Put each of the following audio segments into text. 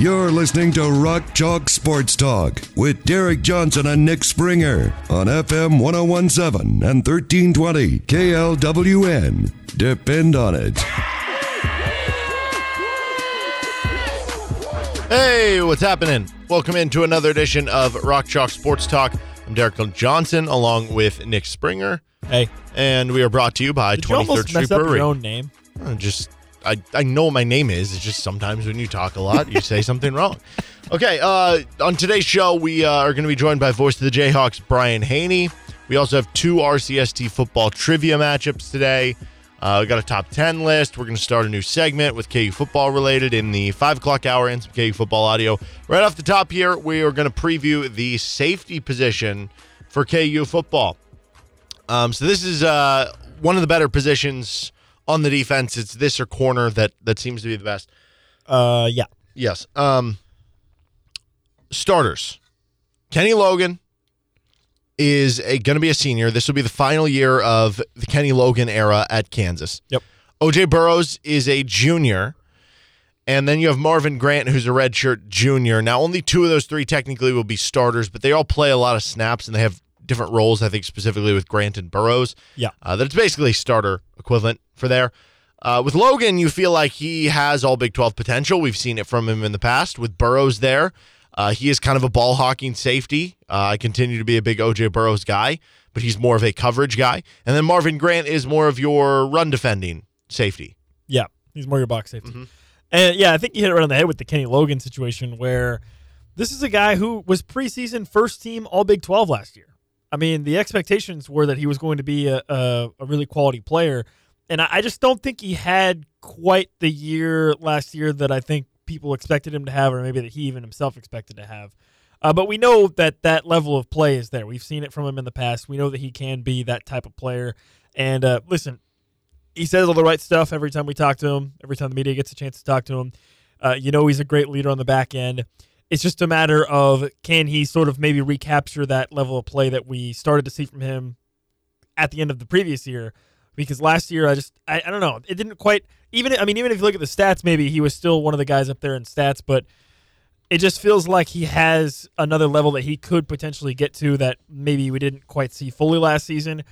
You're listening to Rock Chalk Sports Talk with Derek Johnson and Nick Springer on FM 1017 and 1320 KLWN. Depend on it. Hey, what's happening? Welcome into another edition of Rock Chalk Sports Talk. I'm Derek Johnson along with Nick Springer. Hey, And we are brought to you by did you 23rd almost Street mess up Brewery. your own name? Uh, Just I, I know my name is. It's just sometimes when you talk a lot, you say something wrong. Okay, uh, on today's show, we uh, are going to be joined by voice of the Jayhawks, Brian Hanni. We also have two RCST football trivia matchups today. Uh, we got a top 10 list. We're going to start a new segment with KU football related in the 5 o'clock hour and some KU football audio. Right off the top here, we are going to preview the safety position for KU football. Um, so this is uh, one of the better positions on the defense. It's this or corner that that seems to be the best. Uh, yeah. Yes. Um, starters. Kenny Logan is going to be a senior. This will be the final year of the Kenny Logan era at Kansas. Yep. OJ Burroughs is a junior. And then you have Marvin Grant, who's a redshirt junior. Now, only two of those three technically will be starters, but they all play a lot of snaps and they have different roles, I think, specifically with Grant and Burroughs. Yeah. Uh, that's basically starter equivalent for there. Uh, with Logan, you feel like he has all Big 12 potential. We've seen it from him in the past. With Burroughs there, uh, he is kind of a ball hawking safety. Uh, I continue to be a big OJ Burroughs guy, but he's more of a coverage guy. And then Marvin Grant is more of your run defending safety. Yeah. He's more your box safety. Mm-hmm. And yeah, I think you hit it right on the head with the Kenny Logan situation where this is a guy who was preseason first team All Big 12 last year. I mean, the expectations were that he was going to be a, a, a really quality player. And I, I just don't think he had quite the year last year that I think people expected him to have, or maybe that he even himself expected to have. Uh, but we know that that level of play is there. We've seen it from him in the past. We know that he can be that type of player. And uh, listen, he says all the right stuff every time we talk to him, every time the media gets a chance to talk to him. Uh, you know, he's a great leader on the back end. It's just a matter of can he sort of maybe recapture that level of play that we started to see from him at the end of the previous year. Because last year, I just, I, I don't know, it didn't quite, even, I mean, even if you look at the stats, maybe he was still one of the guys up there in stats, but it just feels like he has another level that he could potentially get to that maybe we didn't quite see fully last season.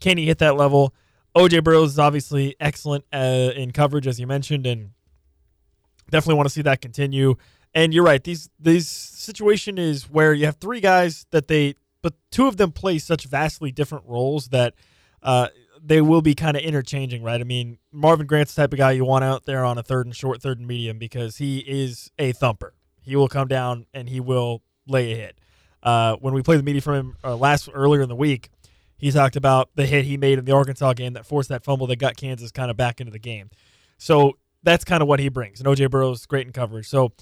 Can he hit that level? OJ Burroughs is obviously excellent uh, in coverage, as you mentioned, and definitely want to see that continue. And you're right; these these situation is where you have three guys that they, but two of them play such vastly different roles that uh, they will be kind of interchanging, right? I mean, Marvin Grant's the type of guy you want out there on a third and short, third and medium because he is a thumper. He will come down and he will lay a hit. Uh, when we played the media from him uh, last earlier in the week, he talked about the hit he made in the Arkansas game that forced that fumble that got Kansas kind of back into the game. So that's kind of what he brings. And OJ Burroughs great in coverage. So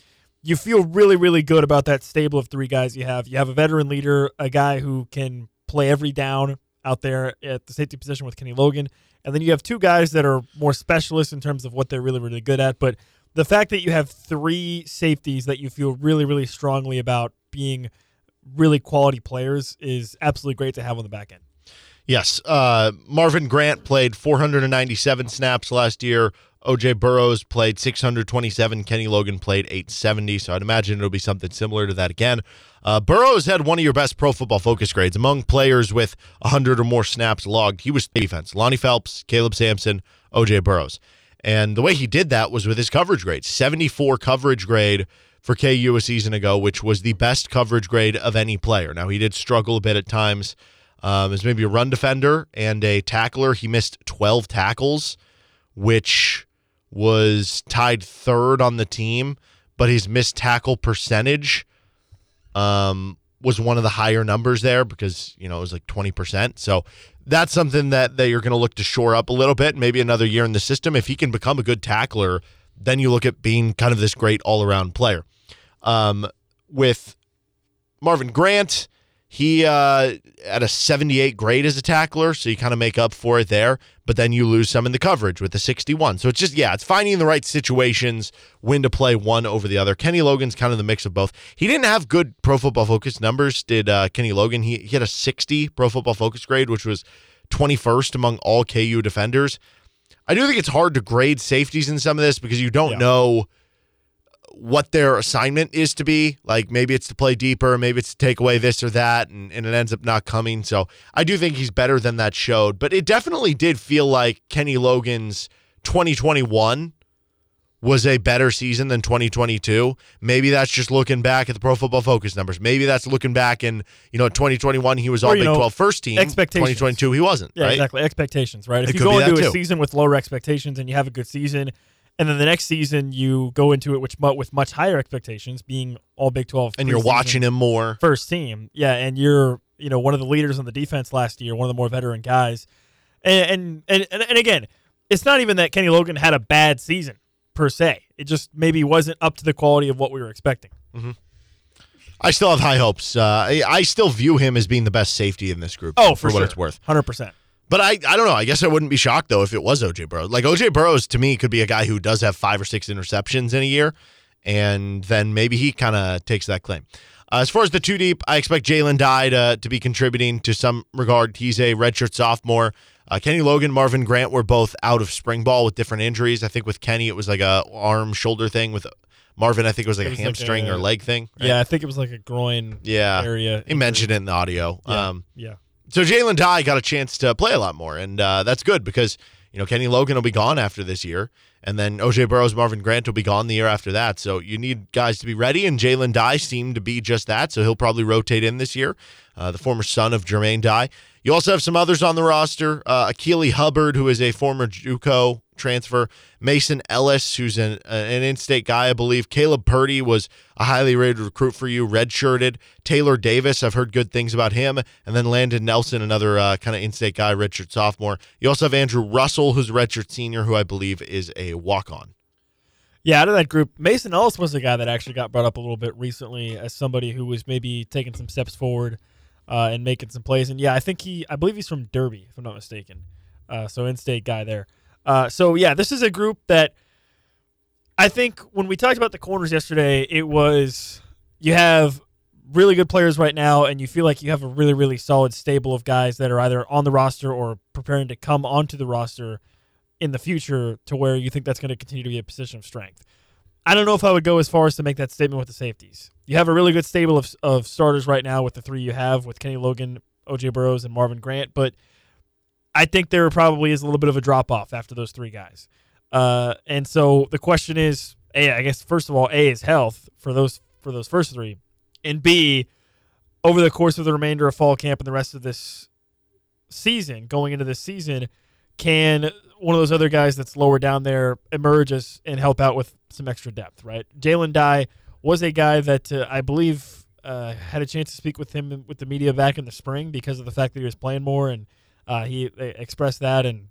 you feel really, really good about that stable of three guys you have. You have a veteran leader, a guy who can play every down out there at the safety position with Kenny Logan, and then you have two guys that are more specialists in terms of what they're really, really good at. But the fact that you have three safeties that you feel really, really strongly about being really quality players is absolutely great to have on the back end. Yes. Uh, Marvin Grant played 497 snaps last year. OJ Burroughs played 627. Kenny Logan played 870. So I'd imagine it'll be something similar to that again. Uh, Burroughs had one of your best pro football focus grades among players with 100 or more snaps logged. He was defense. Lonnie Phelps, Caleb Sampson, OJ Burroughs. And the way he did that was with his coverage grade 74 coverage grade for KU a season ago, which was the best coverage grade of any player. Now, he did struggle a bit at times um, as maybe a run defender and a tackler. He missed 12 tackles, which was tied third on the team, but his missed tackle percentage um, was one of the higher numbers there because, you know, it was like 20%. So that's something that, that you're going to look to shore up a little bit, maybe another year in the system. If he can become a good tackler, then you look at being kind of this great all around player. Um, with Marvin Grant, he uh, at a 78 grade as a tackler, so you kind of make up for it there. But then you lose some in the coverage with the 61. So it's just yeah, it's finding the right situations when to play one over the other. Kenny Logan's kind of the mix of both. He didn't have good Pro Football Focus numbers. Did uh, Kenny Logan? He, he had a 60 Pro Football Focus grade, which was 21st among all KU defenders. I do think it's hard to grade safeties in some of this because you don't Yeah. know what their assignment is to be. Like maybe it's to play deeper, maybe it's to take away this or that, and, and it ends up not coming. So I do think he's better than that showed. But it definitely did feel like Kenny Logan's 2021 was a better season than 2022. Maybe that's just looking back at the Pro Football Focus numbers. Maybe that's looking back in, you know, 2021 he was all you Big know, 12 first team. expectations. 2022 he wasn't, Yeah, right? exactly. Expectations, right? If It you could go into a too. season with lower expectations and you have a good season, and then the next season you go into it which with much higher expectations, being all Big Twelve, And you're watching him more. first team, yeah, and you're you know one of the leaders on the defense last year, one of the more veteran guys, and and and, and, again, it's not even that Kenny Logan had a bad season per se. It just maybe wasn't up to the quality of what we were expecting. I still have high hopes. Uh, I, I still view him as being the best safety in this group. Oh, for, what sure. it's worth. hundred percent. But I, I don't know. I guess I wouldn't be shocked though if it was OJ Burroughs. Like OJ Burroughs to me could be a guy who does have five or six interceptions in a year, and then maybe he kind of takes that claim. Uh, as far as the two deep, I expect Jalen Dye to, to be contributing to some regard. He's a redshirt sophomore. Uh, Kenny Logan, Marvin Grant were both out of spring ball with different injuries. I think with Kenny it was like a arm shoulder thing. With Marvin, I think it was like It a was like hamstring a- or leg thing. right? Yeah, I think it was like a groin yeah. area. He mentioned it in the audio. Yeah. Um, Yeah. So Jalen Dye got a chance to play a lot more, and uh, that's good because you know Kenny Logan will be gone after this year, and then OJ Burroughs, Marvin Grant will be gone the year after that. So you need guys to be ready, and Jalen Dye seemed to be just that. So he'll probably rotate in this year. Uh, the former son of Jermaine Dye. You also have some others on the roster. Uh, Akili Hubbard, who is a former JUCO transfer. Mason Ellis, who's an, an in-state guy, I believe. Caleb Purdy was a highly rated recruit for you, redshirted. Taylor Davis, I've heard good things about him. And then Landon Nelson, another uh, kind of in-state guy, redshirt sophomore. You also have Andrew Russell, who's a redshirt senior, who I believe is a walk-on. Yeah, out of that group, Mason Ellis was the guy that actually got brought up a little bit recently as somebody who was maybe taking some steps forward uh, and making some plays. And yeah, I think he, I believe he's from Derby, if I'm not mistaken. Uh, so in-state guy there. Uh, so yeah, this is a group that I think when we talked about the corners yesterday, it was you have really good players right now, and you feel like you have a really, really solid stable of guys that are either on the roster or preparing to come onto the roster in the future to where you think that's going to continue to be a position of strength. I don't know if I would go as far as to make that statement with the safeties. You have a really good stable of, of starters right now with the three you have with Kenny Logan, OJ Burroughs, and Marvin Grant, but I think there probably is a little bit of a drop off after those three guys. Uh, and so the question is, A, I guess first of all, A is health for those for those first three, and B, over the course of the remainder of fall camp and the rest of this season, going into this season, can one of those other guys that's lower down there emerge as and help out with some extra depth, right? Jalen Dye was a guy that uh, I believe uh, had a chance to speak with him with the media back in the spring because of the fact that he was playing more, and uh, he uh, expressed that and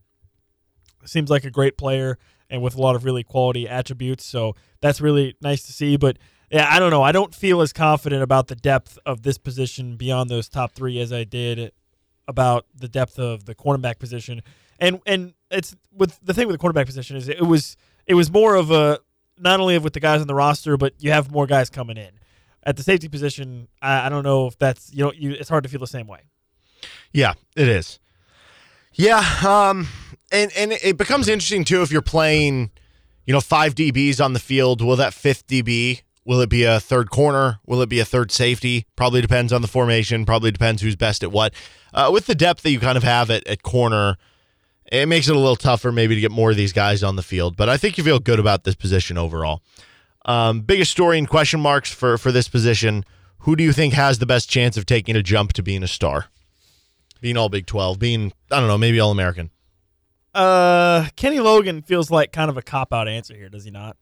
seems like a great player and with a lot of really quality attributes. So that's really nice to see. But yeah, I don't know. I don't feel as confident about the depth of this position beyond those top three as I did about the depth of the cornerback position. And and it's with the thing with the quarterback position is it was it was more of a not only with the guys on the roster, but you have more guys coming in. At the safety position, I, I don't know if that's you know you it's hard to feel the same way. Yeah, it is. Yeah, um, and and it becomes interesting too if you're playing, you know, five DBs on the field. Will that fifth DB? Will it be a third corner? Will it be a third safety? Probably depends on the formation. Probably depends who's best at what. Uh, with the depth that you kind of have at, at corner, it makes it a little tougher maybe to get more of these guys on the field. But I think you feel good about this position overall. Um, biggest story and question marks for for this position. Who do you think has the best chance of taking a jump to being a star? Being all Big 12, being, I don't know, maybe All American. Uh, Kenny Logan feels like kind of a cop out answer here, does he not?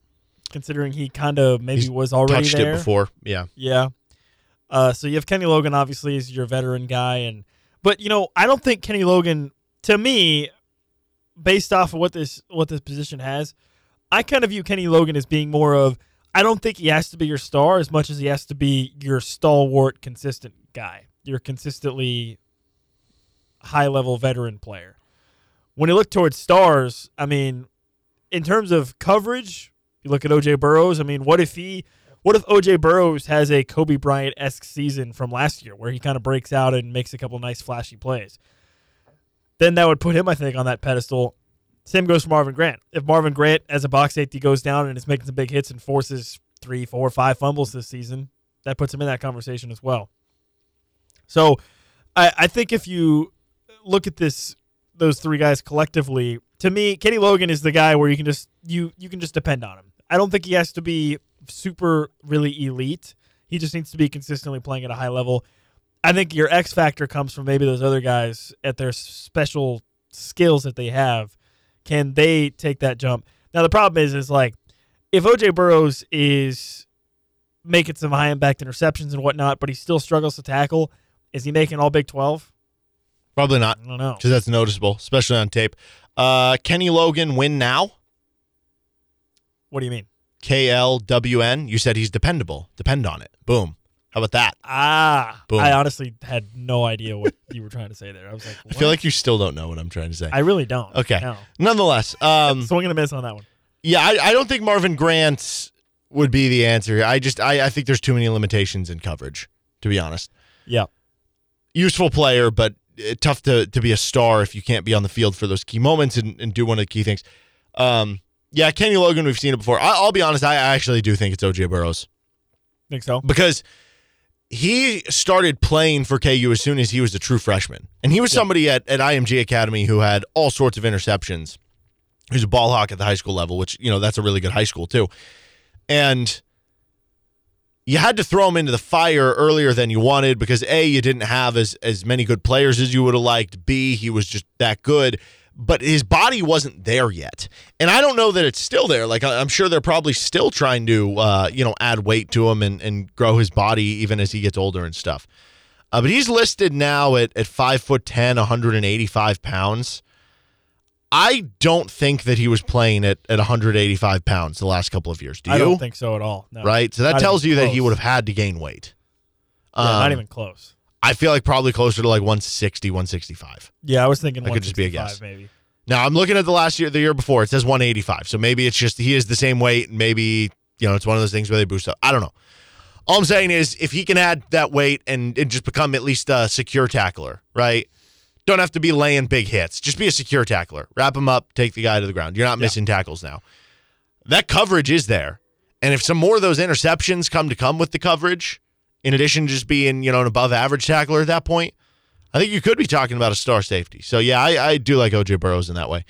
Considering he kind of maybe He's was already Touched there. it before. Yeah. Yeah. Uh, so you have Kenny Logan, obviously, is your veteran guy, and but you know I don't think Kenny Logan, to me, based off of what this what this position has, I kind of view Kenny Logan as being more of I don't think he has to be your star as much as he has to be your stalwart, consistent guy. Your consistently high level veteran player. When you look towards stars, I mean, in terms of coverage, you look at OJ Burroughs. I mean, what if he, what if OJ Burroughs has a Kobe Bryant esque season from last year where he kind of breaks out and makes a couple nice flashy plays? Then that would put him, I think, on that pedestal. Same goes for Marvin Grant. If Marvin Grant, as a box safety, goes down and is making some big hits and forces three, four, five fumbles this season, that puts him in that conversation as well. So, I, I think if you look at this, those three guys collectively, to me, Kenny Logan is the guy where you can just you you can just depend on him. I don't think he has to be super really elite. He just needs to be consistently playing at a high level. I think your X factor comes from maybe those other guys at their special skills that they have. Can they take that jump? Now the problem is, is like if OJ Burroughs is making some high impact interceptions and whatnot, but he still struggles to tackle, is he making all Big Twelve? Probably not, I don't know. because that's noticeable, especially on tape. Uh, Kenny Logan win now. What do you mean? KLWN. You said he's dependable. Depend on it. Boom. How about that? Ah, Boom. I honestly had no idea what you were trying to say there. I was like, I feel like you still don't know what I'm trying to say. I really don't. Okay. No. Nonetheless, um, Swing and a miss on that one. yeah, I, I don't think Marvin Grant would be the answer. I just I, I think there's too many limitations in coverage, to be honest. Yeah. Useful player, but uh, tough to, to be a star if you can't be on the field for those key moments and, and do one of the key things. Um, yeah, Kenny Logan, we've seen it before. I, I'll be honest, I actually do think it's OJ Burroughs Think so? because he started playing for KU as soon as he was a true freshman. And he was somebody at, at IMG Academy who had all sorts of interceptions. He was a ball hawk at the high school level, which, you know, that's a really good high school too. And you had to throw him into the fire earlier than you wanted because A, you didn't have as, as many good players as you would have liked. B, he was just that good. But his body wasn't there yet. And I don't know that it's still there. Like, I'm sure they're probably still trying to, uh, you know, add weight to him and, and grow his body even as he gets older and stuff. Uh, but he's listed now at, at 5 foot 10, 185 pounds. I don't think that he was playing at, at 185 pounds the last couple of years. Do you? I don't think so at all. No. right? So that Not tells you that he would have had to gain weight. Yeah, not Um, even close. I feel like probably closer to like 160, 165. Yeah, I was thinking that could just be a 165 guess. maybe. Now I'm looking at the last year, the year before. It says 185. So maybe it's just he is the same weight. and Maybe you know it's one of those things where they boost up. I don't know. All I'm saying is if he can add that weight and, and just become at least a secure tackler, right? Don't have to be laying big hits. Just be a secure tackler. Wrap him up, take the guy to the ground. You're not missing tackles now. That coverage is there. And if some more of those interceptions come to come with the coverage, in addition to just being, you know, an above average tackler at that point, I think you could be talking about a star safety. So yeah, I, I do like OJ Burroughs in that way.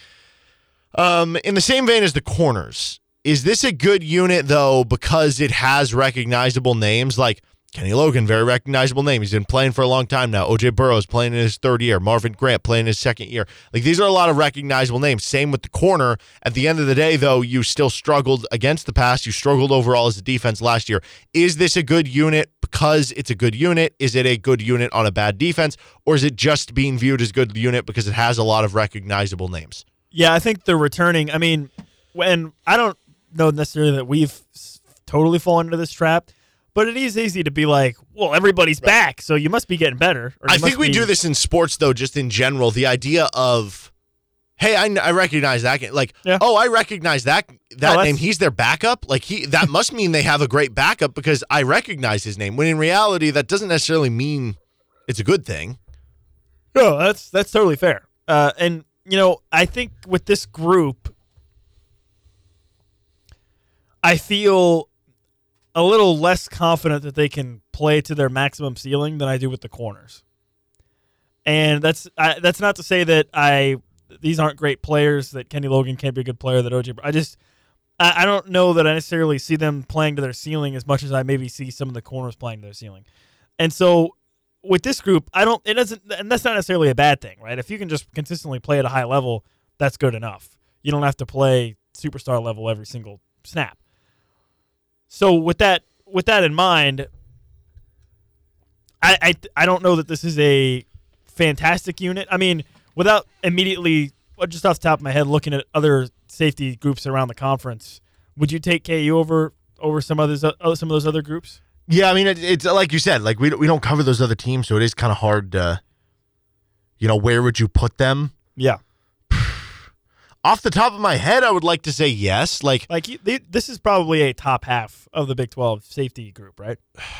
Um, in the same vein as the corners, is this a good unit though because it has recognizable names like Kenny Logan, very recognizable name. He's been playing for a long time now. OJ Burroughs playing in his third year. Marvin Grant playing in his second year. Like these are a lot of recognizable names. Same with the corner. At the end of the day, though, you still struggled against the pass. You struggled overall as a defense last year. Is this a good unit because it's a good unit? Is it a good unit on a bad defense? Or is it just being viewed as good unit because it has a lot of recognizable names? Yeah, I think the returning. I mean, when I don't know necessarily that we've totally fallen into this trap, but it is easy to be like, well, everybody's back, so you must be getting better. or I think we be- do this in sports though, just in general. The idea of, hey, I, I recognize that. Like, Yeah. oh, I recognize that that that's- name. He's their backup. Like he, that must mean they have a great backup because I recognize his name. When in reality, that doesn't necessarily mean it's a good thing. No, that's that's totally fair. Uh, and you know, I think with this group, I feel a little less confident that they can play to their maximum ceiling than I do with the corners. And that's I, that's not to say that I these aren't great players. That Kenny Logan can't be a good player. That OJ. I just I, I don't know that I necessarily see them playing to their ceiling as much as I maybe see some of the corners playing to their ceiling. And so with this group, I don't. It doesn't, and that's not necessarily a bad thing, right? If you can just consistently play at a high level, that's good enough. You don't have to play superstar level every single snap. So with that, with that in mind, I, I, I don't know that this is a fantastic unit. I mean, without immediately, just off the top of my head, looking at other safety groups around the conference, would you take KU over over some others, uh, some of those other groups. Yeah, I mean, it, it's like you said, like we we don't cover those other teams, so it is kind of hard to, you know, where would you put them? Yeah, Off the top of my head, I would like to say yes. Like, like they, this is probably a top half of the Big Twelve safety group, right?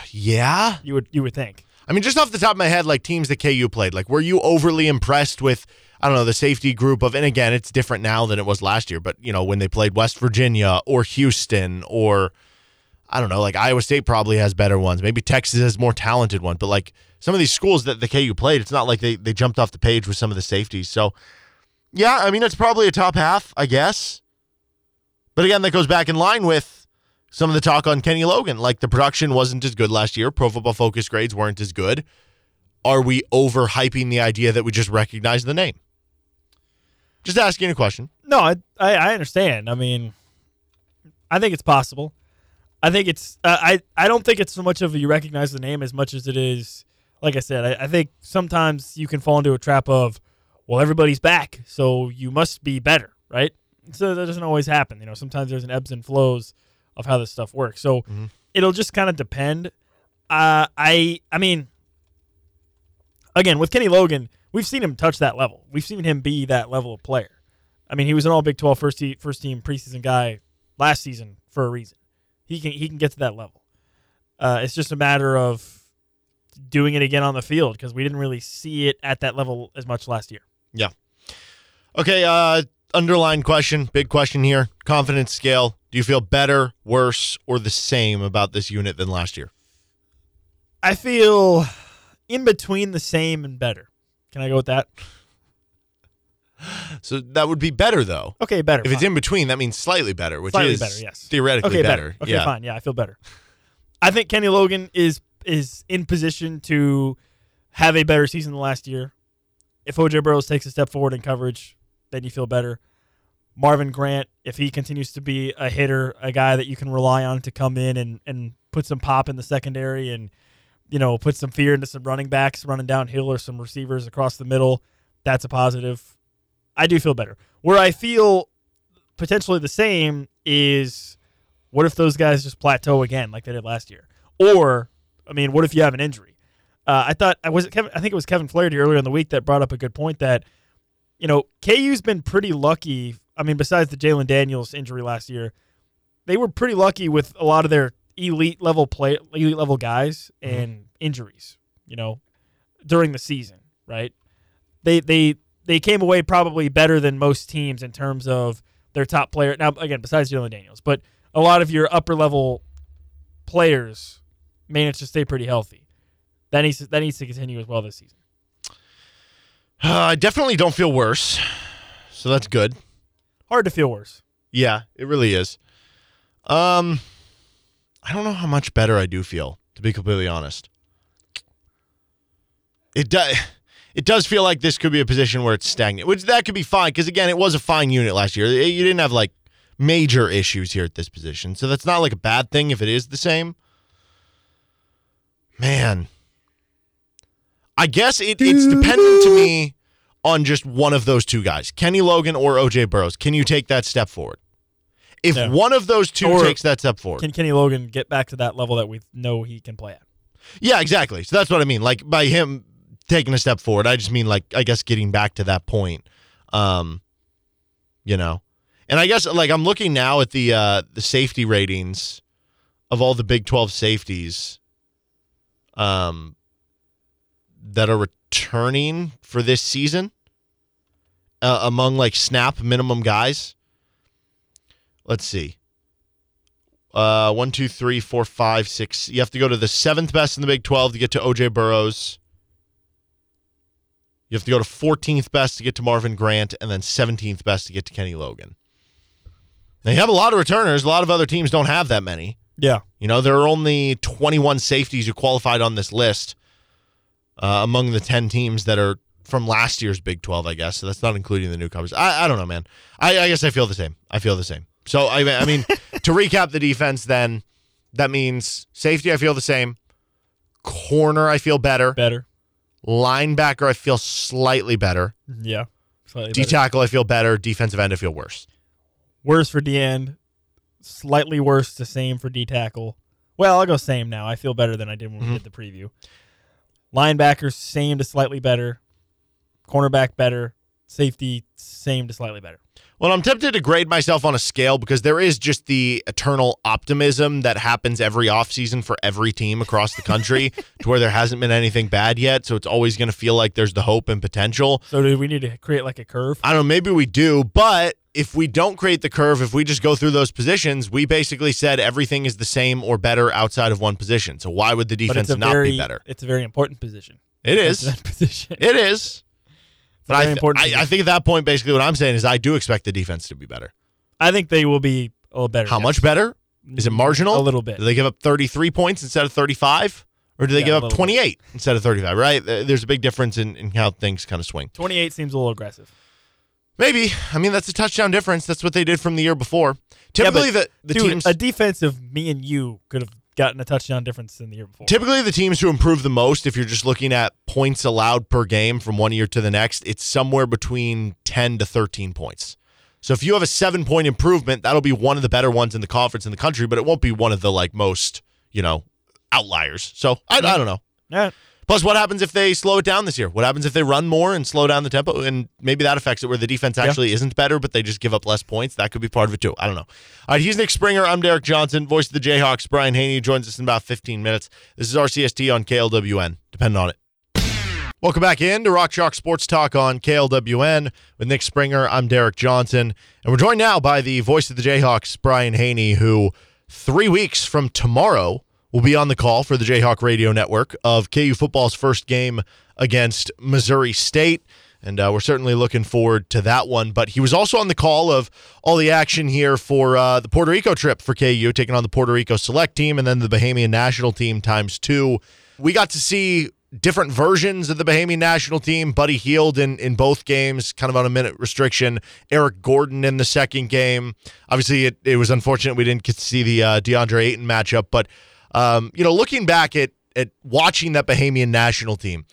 yeah. You would you would think. I mean, just off the top of my head, like teams that KU played, like were you overly impressed with? I don't know the safety group of, and again, it's different now than it was last year. But you know, when they played West Virginia or Houston or I don't know, like Iowa State probably has better ones. Maybe Texas has more talented ones. But like some of these schools that the KU played, it's not like they they jumped off the page with some of the safeties. So yeah, I mean, it's probably a top half, I guess. But again, that goes back in line with some of the talk on Kenny Logan. Like the production wasn't as good last year. Pro Football Focus grades weren't as good. Are we overhyping the idea that we just recognize the name? Just asking a question. No, I, I understand. I mean, I think it's possible. I think it's uh, I I don't think it's so much of you recognize the name as much as it is. Like I said, I, I think sometimes you can fall into a trap of, well, everybody's back, so you must be better, right? So that doesn't always happen. You know, sometimes there's an ebbs and flows of how this stuff works. So it'll just kind of depend. Uh, I I mean, again with Kenny Logan, we've seen him touch that level. We've seen him be that level of player. I mean, he was an All Big 12 first team, first team preseason guy last season for a reason. He can he can get to that level. Uh, it's just a matter of doing it again on the field because we didn't really see it at that level as much last year. Yeah. Okay, uh underlying question, big question here. Confidence scale. Do you feel better, worse, or the same about this unit than last year? I feel in between the same and better. Can I go with that? So that would be better though. Okay, better. If it's in between, that means slightly better, which Slightly is better, yes. theoretically okay, better. Okay, yeah. fine. Yeah, I feel better. I think Kenny Logan is is in position to have a better season than last year. If OJ Burroughs takes a step forward in coverage, then you feel better. Marvin Grant, if he continues to be a hitter, a guy that you can rely on to come in and, and put some pop in the secondary and you know put some fear into some running backs running downhill or some receivers across the middle, that's a positive. I do feel better. Where I feel potentially the same is what if those guys just plateau again like they did last year? Or, I mean, what if you have an injury? Uh, I thought I was it Kevin. I think it was Kevin Flaherty earlier in the week that brought up a good point that you know KU's been pretty lucky. I mean, besides the Jalon Daniels injury last year, they were pretty lucky with a lot of their elite level play, elite level guys and injuries. You know, during the season, right? They they they came away probably better than most teams in terms of their top player. Now, again, besides Jalon Daniels, but a lot of your upper level players managed to stay pretty healthy. That needs to, that needs to continue as well this season. Uh, I definitely don't feel worse. So that's good. Hard to feel worse. Yeah, it really is. Um I don't know how much better I do feel, to be completely honest. It does it does feel like this could be a position where it's stagnant, which that could be fine because again, it was a fine unit last year. You didn't have like major issues here at this position, so that's not like a bad thing if it is the same. Man, I guess it, it's dependent to me on just one of those two guys, Kenny Logan or OJ Burroughs. Can you take that step forward? If Yeah. one of those two Or takes that step forward, Can Kenny Logan get back to that level that we know he can play at? yeah, exactly. So that's what I mean. Like by him taking a step forward, I just mean like I guess getting back to that point. Um, you know, and I guess like I'm looking now at the uh the safety ratings of all the Big Twelve safeties, um, that are returning for this season uh, among like snap minimum guys. Let's see. Uh, one, two, three, four, five, six. You have to go to the seventh best in the Big 12 to get to OJ Burroughs. You have to go to 14th best to get to Marvin Grant, and then 17th best to get to Kenny Logan. Now, you have a lot of returners. A lot of other teams don't have that many. Yeah. You know, there are only 21 safeties who qualified on this list uh, among the 10 teams that are from last year's Big 12, I guess. So that's not including the newcomers. I, I don't know, man. I, I guess I feel the same. I feel the same. So, I, I mean, to recap the defense, then that means safety, I feel the same. Corner, I feel better. Better. Linebacker, I feel slightly better. Yeah. Slightly D tackle, I feel better. Defensive end, I feel worse. Worse for D end. slightly worse the same for D tackle. Well, I'll go same now. I feel better than I did when Mm-hmm. we did the preview. Linebackers same to slightly better. Cornerback better. Safety same to slightly better. Well, I'm tempted to grade myself on a scale because there is just the eternal optimism that happens every offseason for every team across the country to where there hasn't been anything bad yet. So it's always going to feel like there's the hope and potential. So do we need to create like a curve? I don't know, maybe we do, but if we don't create the curve, if we just go through those positions, we basically said everything is the same or better outside of one position. So why would the defense not very be better? it's a very important position. It's is. that position. It is. But I, very th- important I, I think at that point, basically, what I'm saying is I do expect the defense to be better. I think they will be a little better. How much better? Is it mm, marginal? A little bit. Do they give up 33 points instead of 35? Or do they Yeah, give up little 28 instead of 35, right? There's a big difference in, in how things kind of swing. 28 seems a little aggressive. Maybe. I mean, that's a touchdown difference. That's what they did from the year before. Typically, yeah, the, the dude, teams. a defensive me and you could have gotten a touchdown difference than the year before. Typically, the teams who improve the most, if you're just looking at points allowed per game from one year to the next, it's somewhere between 10 to 13 points. So if you have a seven point improvement, that'll be one of the better ones in the conference in the country, but it won't be one of the like most, you know, outliers. So I, I don't know. Yeah. Plus, what happens if they slow it down this year? What happens if they run more and slow down the tempo? And maybe that affects it where the defense actually isn't better, but they just give up less points. That could be part of it too. I don't know. All right, he's Nick Springer. I'm Derek Johnson, voice of the Jayhawks. Brian Hanni joins us in about 15 minutes. This is RCST on KLWN. Depend on it. Welcome back in to Rock Chalk Sports Talk on KLWN with Nick Springer. I'm Derek Johnson, and we're joined now by the voice of the Jayhawks, Brian Hanni, who three weeks from tomorrow will be on the call for the Jayhawk Radio Network of KU football's first game against Missouri State. And uh, we're certainly looking forward to that one. But he was also on the call of all the action here for uh, the Puerto Rico trip for KU, taking on the Puerto Rico select team and then the Bahamian national team times two. We got to see different versions of the Bahamian national team. Buddy Hield in, in both games, kind of on a minute restriction. Eric Gordon in the second game. Obviously, it, it was unfortunate we didn't get to see the uh, DeAndre Ayton matchup. But, um, you know, looking back at, at watching that Bahamian national team,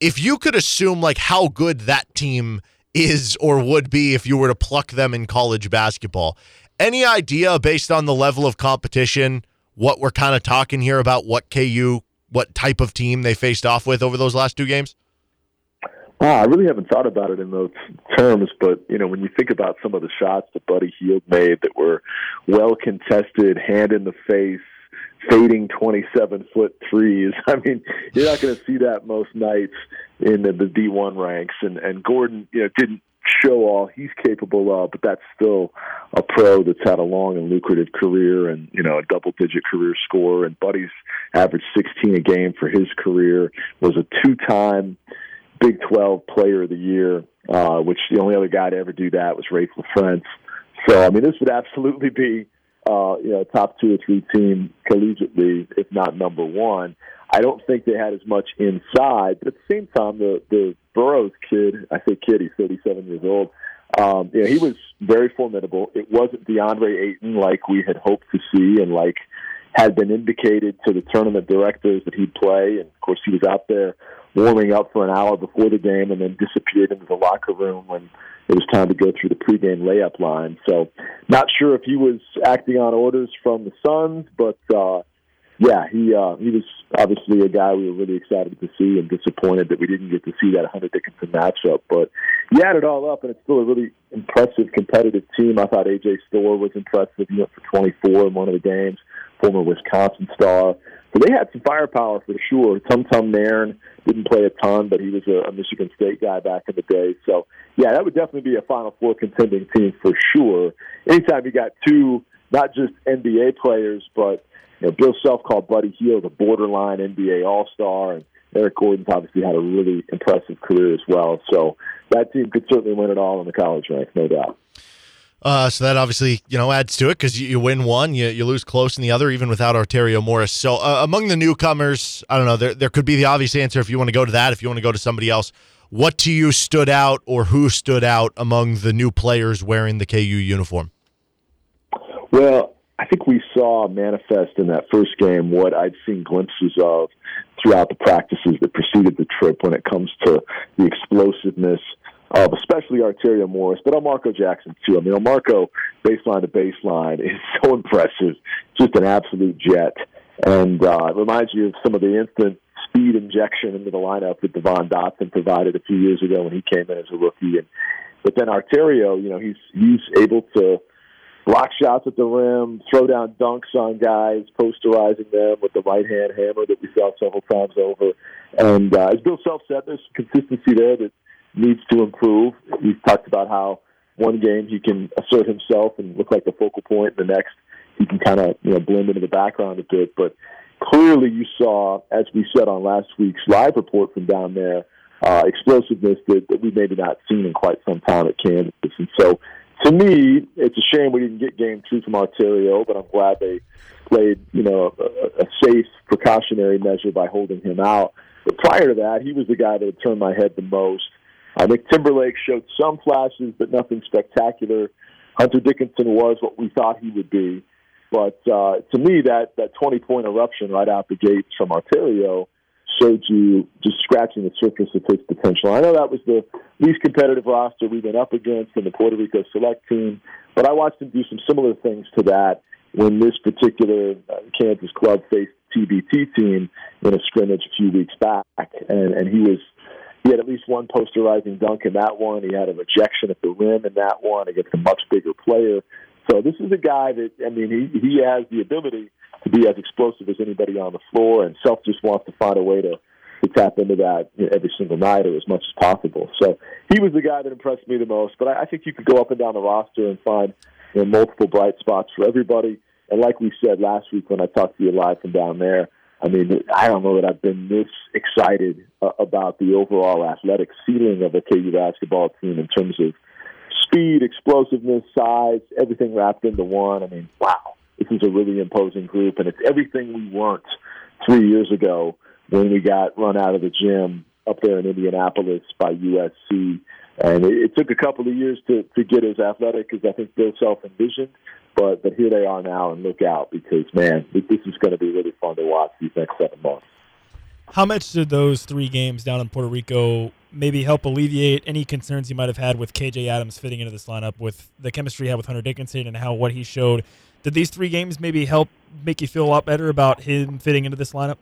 if you could assume like how good that team is or would be if you were to pluck them in college basketball, any idea based on the level of competition, what we're kind of talking here about what KU, what type of team they faced off with over those last two games? Ah, I really haven't thought about it in those terms, but you know, when you think about some of the shots that Buddy Hield made that were well contested, hand in the face, fading twenty-seven foot threes. I mean, you're not going to see that most nights in the, the D1 ranks. And and Gordon, you know, didn't show all he's capable of, but that's still a pro that's had a long and lucrative career and you know a double-digit career score. And Buddy's averaged 16 a game for his career. Was a two-time Big 12 Player of the Year, uh, which the only other guy to ever do that was Raef LaFrentz. So, I mean, this would absolutely be, uh, you know, top two or three team collegiately, if not number one. I don't think they had as much inside, but at the same time, the the Burroughs kid, I say kid, he's 37 years old. Um, you know, he was very formidable. It wasn't DeAndre Ayton like we had hoped to see, and like had been indicated to the tournament directors that he'd play. And of course, he was out there warming up for an hour before the game and then disappeared into the locker room when it was time to go through the pregame layup line. So, not sure if he was acting on orders from the Suns, but uh, yeah, he uh, he was obviously a guy we were really excited to see and disappointed that we didn't get to see that Hunter Dickinson matchup. But you add it all up, and it's still a really impressive competitive team. I thought AJ Storr was impressive. He went for 24 in one of the games, former Wisconsin star. So they had some firepower for sure. Tum Tum Nairn didn't play a ton, but he was a, a Michigan State guy back in the day. So yeah, that would definitely be a Final Four contending team for sure. Anytime you got two, not just NBA players, but you know, Bill Self called Buddy Hield a borderline NBA All Star, and Eric Gordon's obviously had a really impressive career as well. So that team could certainly win it all in the college ranks, no doubt. Uh, so that obviously you know adds to it because you, you win one, you, you lose close in the other, even without Arterio Morris. So uh, among the newcomers, I don't know. There there could be the obvious answer if you want to go to that. If you want to go to somebody else, what to you stood out or who stood out among the new players wearing the KU uniform? Well, I think we saw manifest in that first game what I'd seen glimpses of throughout the practices that preceded the trip when it comes to the explosiveness of especially Arterio Morris, but Elmarko Jackson too. I mean, Marco baseline to baseline is so impressive, just an absolute jet, and uh, it reminds you of some of the instant speed injection into the lineup that Devon Dotson provided a few years ago when he came in as a rookie. And but then Arterio, you know, he's he's able to block shots at the rim, throw down dunks on guys, posterizing them with the right hand hammer that we saw several times over. And uh, as Bill Self said, there's consistency there that needs to improve. He's talked about how one game he can assert himself and look like the focal point, the next he can kind of you know blend into the background a bit. But clearly, you saw, as we said on last week's live report from down there, uh, explosiveness that, that we've maybe not seen in quite some time at Kansas. And so, to me, it's a shame we didn't get game two from Arterio, but I'm glad they played, you know, a, a safe precautionary measure by holding him out. But prior to that, he was the guy that had turned my head the most. I think Timberlake showed some flashes, but nothing spectacular. Hunter Dickinson was what we thought he would be. But uh, to me, that, that 20 point eruption right out the gates from Arterio showed you just scratching the surface of his potential. I know that was the least competitive roster we've been up against in the Puerto Rico select team, but I watched him do some similar things to that when this particular uh, Kansas club faced TBT team in a scrimmage a few weeks back, and, and he was he had at least one posterizing dunk in that one. He had a rejection at the rim in that one against a much bigger player. So this is a guy that I mean he he has the ability to be as explosive as anybody on the floor, and Self just wants to find a way to to tap into that you know, every single night or as much as possible. So he was the guy that impressed me the most. But I, I think you could go up and down the roster and find you know, multiple bright spots for everybody. And like we said last week when I talked to you live from down there, I mean, I don't know that I've been this excited uh, about the overall athletic ceiling of the KU basketball team in terms of speed, explosiveness, size, everything wrapped into one. I mean, wow, this is a really imposing group, and it's everything we weren't three years ago when we got run out of the gym up there in Indianapolis by USC. And it, it took a couple of years to, to get as athletic as I think Bill Self envisioned. But but here they are now, and look out because man, this is going to be really fun to watch these next seven months. How much did those three games down in Puerto Rico maybe help alleviate any concerns you might have had with KJ Adams fitting into this lineup with the chemistry he had with Hunter Dickinson and how what he showed? Did these three games maybe help make you feel a lot better about him fitting into this lineup?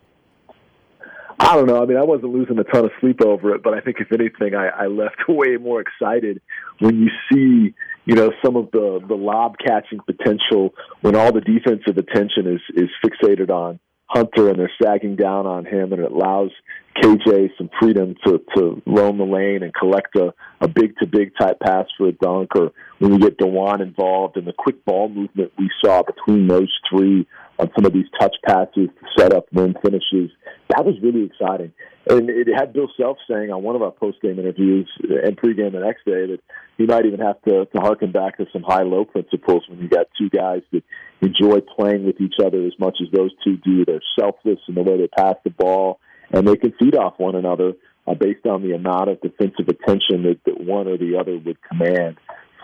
I don't know. I mean, I wasn't losing a ton of sleep over it, but I think if anything, I, I left way more excited when you see, you know, some of the the lob catching potential when all the defensive attention is is fixated on Hunter and they're sagging down on him, and it allows KJ some freedom to to roam the lane and collect a a big to big type pass for a dunk, or when we get Dajuan involved and the quick ball movement we saw between those three on some of these touch passes to set up win finishes. That was really exciting. And it had Bill Self saying on one of our post game interviews and pregame the next day that he might even have to, to harken back to some high low principles when you got two guys that enjoy playing with each other as much as those two do. They're selfless in the way they pass the ball, and they can feed off one another uh, based on the amount of defensive attention that, that one or the other would command.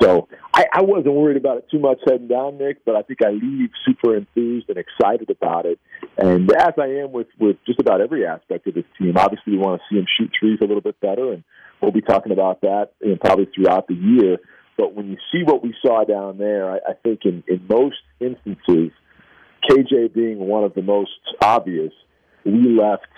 So I, I wasn't worried about it too much heading down, Nick, but I think I leave super enthused and excited about it. And as I am with, with just about every aspect of this team, obviously we want to see him shoot trees a little bit better, and we'll be talking about that you know, probably throughout the year. But when you see what we saw down there, I, I think in, in most instances, KJ being one of the most obvious, we left –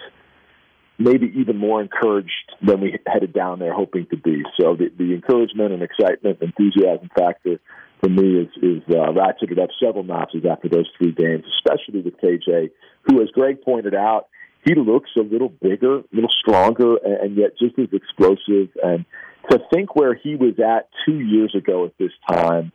maybe even more encouraged than we headed down there hoping to be. So the, the encouragement and excitement, enthusiasm factor for me is, is uh, ratcheted up several notches after those three games, especially with KJ, who, as Greg pointed out, he looks a little bigger, a little stronger, and, and yet just as explosive. And to think where he was at two years ago at this time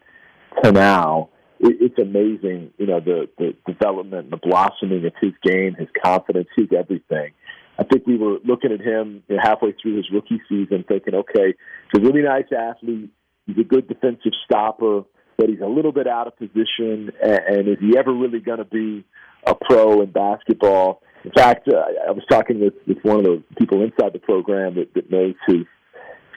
to now, it, it's amazing, you know, the, the development and the blossoming of his game, his confidence, his everything. I think we were looking at him you know, halfway through his rookie season, thinking, okay, he's a really nice athlete. He's a good defensive stopper, but he's a little bit out of position. And, and is he ever really going to be a pro in basketball? In fact, uh, I was talking with, with one of the people inside the program that, that knows his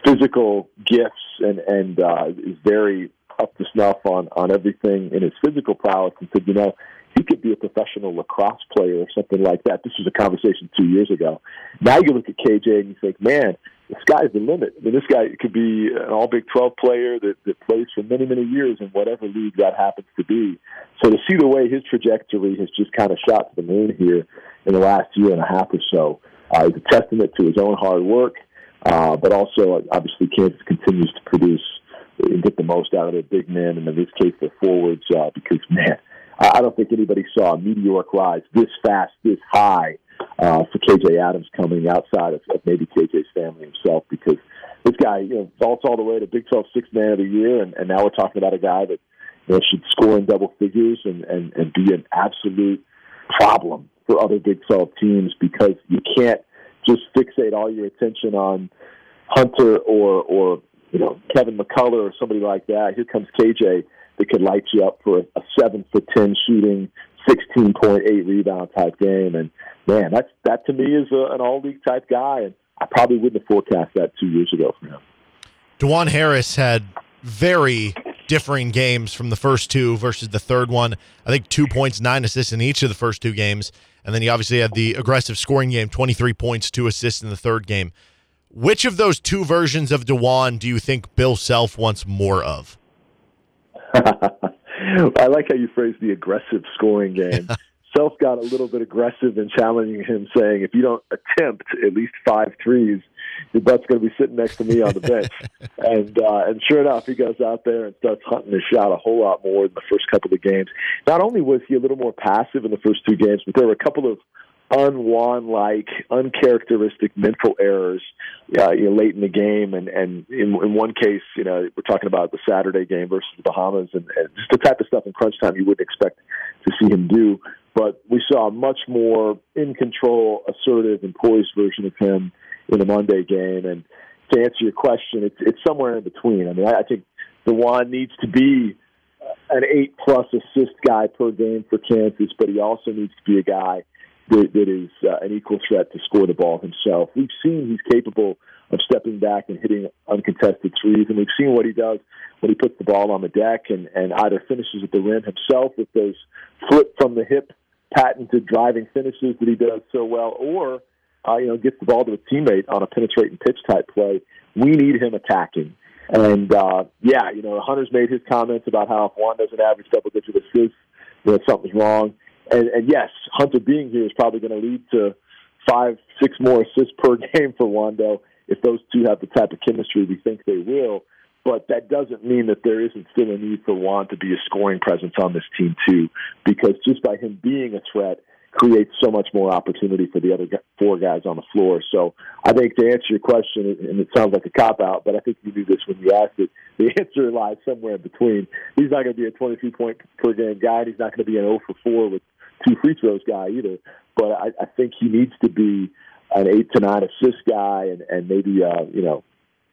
physical gifts and and uh, is very up to snuff on on everything in his physical prowess, and said, you know, he could be a professional lacrosse player or something like that. This was a conversation two years ago. Now you look at KJ and you think, man, the sky's the limit. I mean, this guy could be an All Big 12 player that, that plays for many, many years in whatever league that happens to be. So to see the way his trajectory has just kind of shot to the moon here in the last year and a half or so uh, is a testament to his own hard work, uh, but also obviously Kansas continues to produce and get the most out of their big men, and in this case, their forwards, uh, because man, I don't think anybody saw a meteoric rise this fast, this high uh, for KJ Adams coming outside of, of maybe KJ's family himself because this guy, you know, vaults all the way to Big 12 Sixth Man of the Year, and, and now we're talking about a guy that you know should score in double figures and, and, and be an absolute problem for other Big 12 teams because you can't just fixate all your attention on Hunter or or you know Kevin McCullar or somebody like that. Here comes KJ that could light you up for a, seven for ten shooting, sixteen point eight rebound type game, and man, that's that to me is a, an all league type guy, and I probably wouldn't have forecast that two years ago for him. Dajuan Harris had very differing games from the first two versus the third one. I think two points, nine assists in each of the first two games. And then he obviously had the aggressive scoring game, 23 points, two assists in the third game. Which of those two versions of Dajuan do you think Bill Self wants more of? I like how you phrase the aggressive scoring game. Self got a little bit aggressive in challenging him, saying, if you don't attempt at least five threes, your butt's going to be sitting next to me on the bench. and uh, and sure enough, he goes out there and starts hunting his shot a whole lot more in the first couple of games. Not only was he a little more passive in the first two games, but there were a couple of unwan like, uncharacteristic mental errors uh, you know, late in the game. And, and in, in one case, you know, we're talking about the Saturday game versus the Bahamas and, and just the type of stuff in crunch time you wouldn't expect to see him do. But we saw a much more in control, assertive, and poised version of him in the Monday game. And to answer your question, it's, it's somewhere in between. I mean, I, I think Dajuan needs to be an eight plus assist guy per game for Kansas, but he also needs to be a guy that, that is uh, an equal threat to score the ball himself. We've seen he's capable of stepping back and hitting uncontested threes, and we've seen what he does when he puts the ball on the deck and, and either finishes at the rim himself with those flip from the hip patented driving finishes that he does so well, or uh, you know gets the ball to a teammate on a penetrating pitch type play. We need him attacking. And uh, yeah, you know, Hunter's made his comments about how if Juan doesn't average double digit assists, you know, something's wrong. And, and yes, Hunter being here is probably going to lead to five, six more assists per game for Wando if those two have the type of chemistry we think they will. But that doesn't mean that there isn't still a need for Juan to be a scoring presence on this team too, because just by him being a threat creates so much more opportunity for the other four guys on the floor. So I think to answer your question, and it sounds like a cop out, but I think you knew this when you asked it. The answer lies somewhere in between. He's not going to be a 23 point per game guy. He's not going to be an 0 for 4 with two free throws guy either. But I, I think he needs to be an eight to nine assist guy and, and maybe uh, you know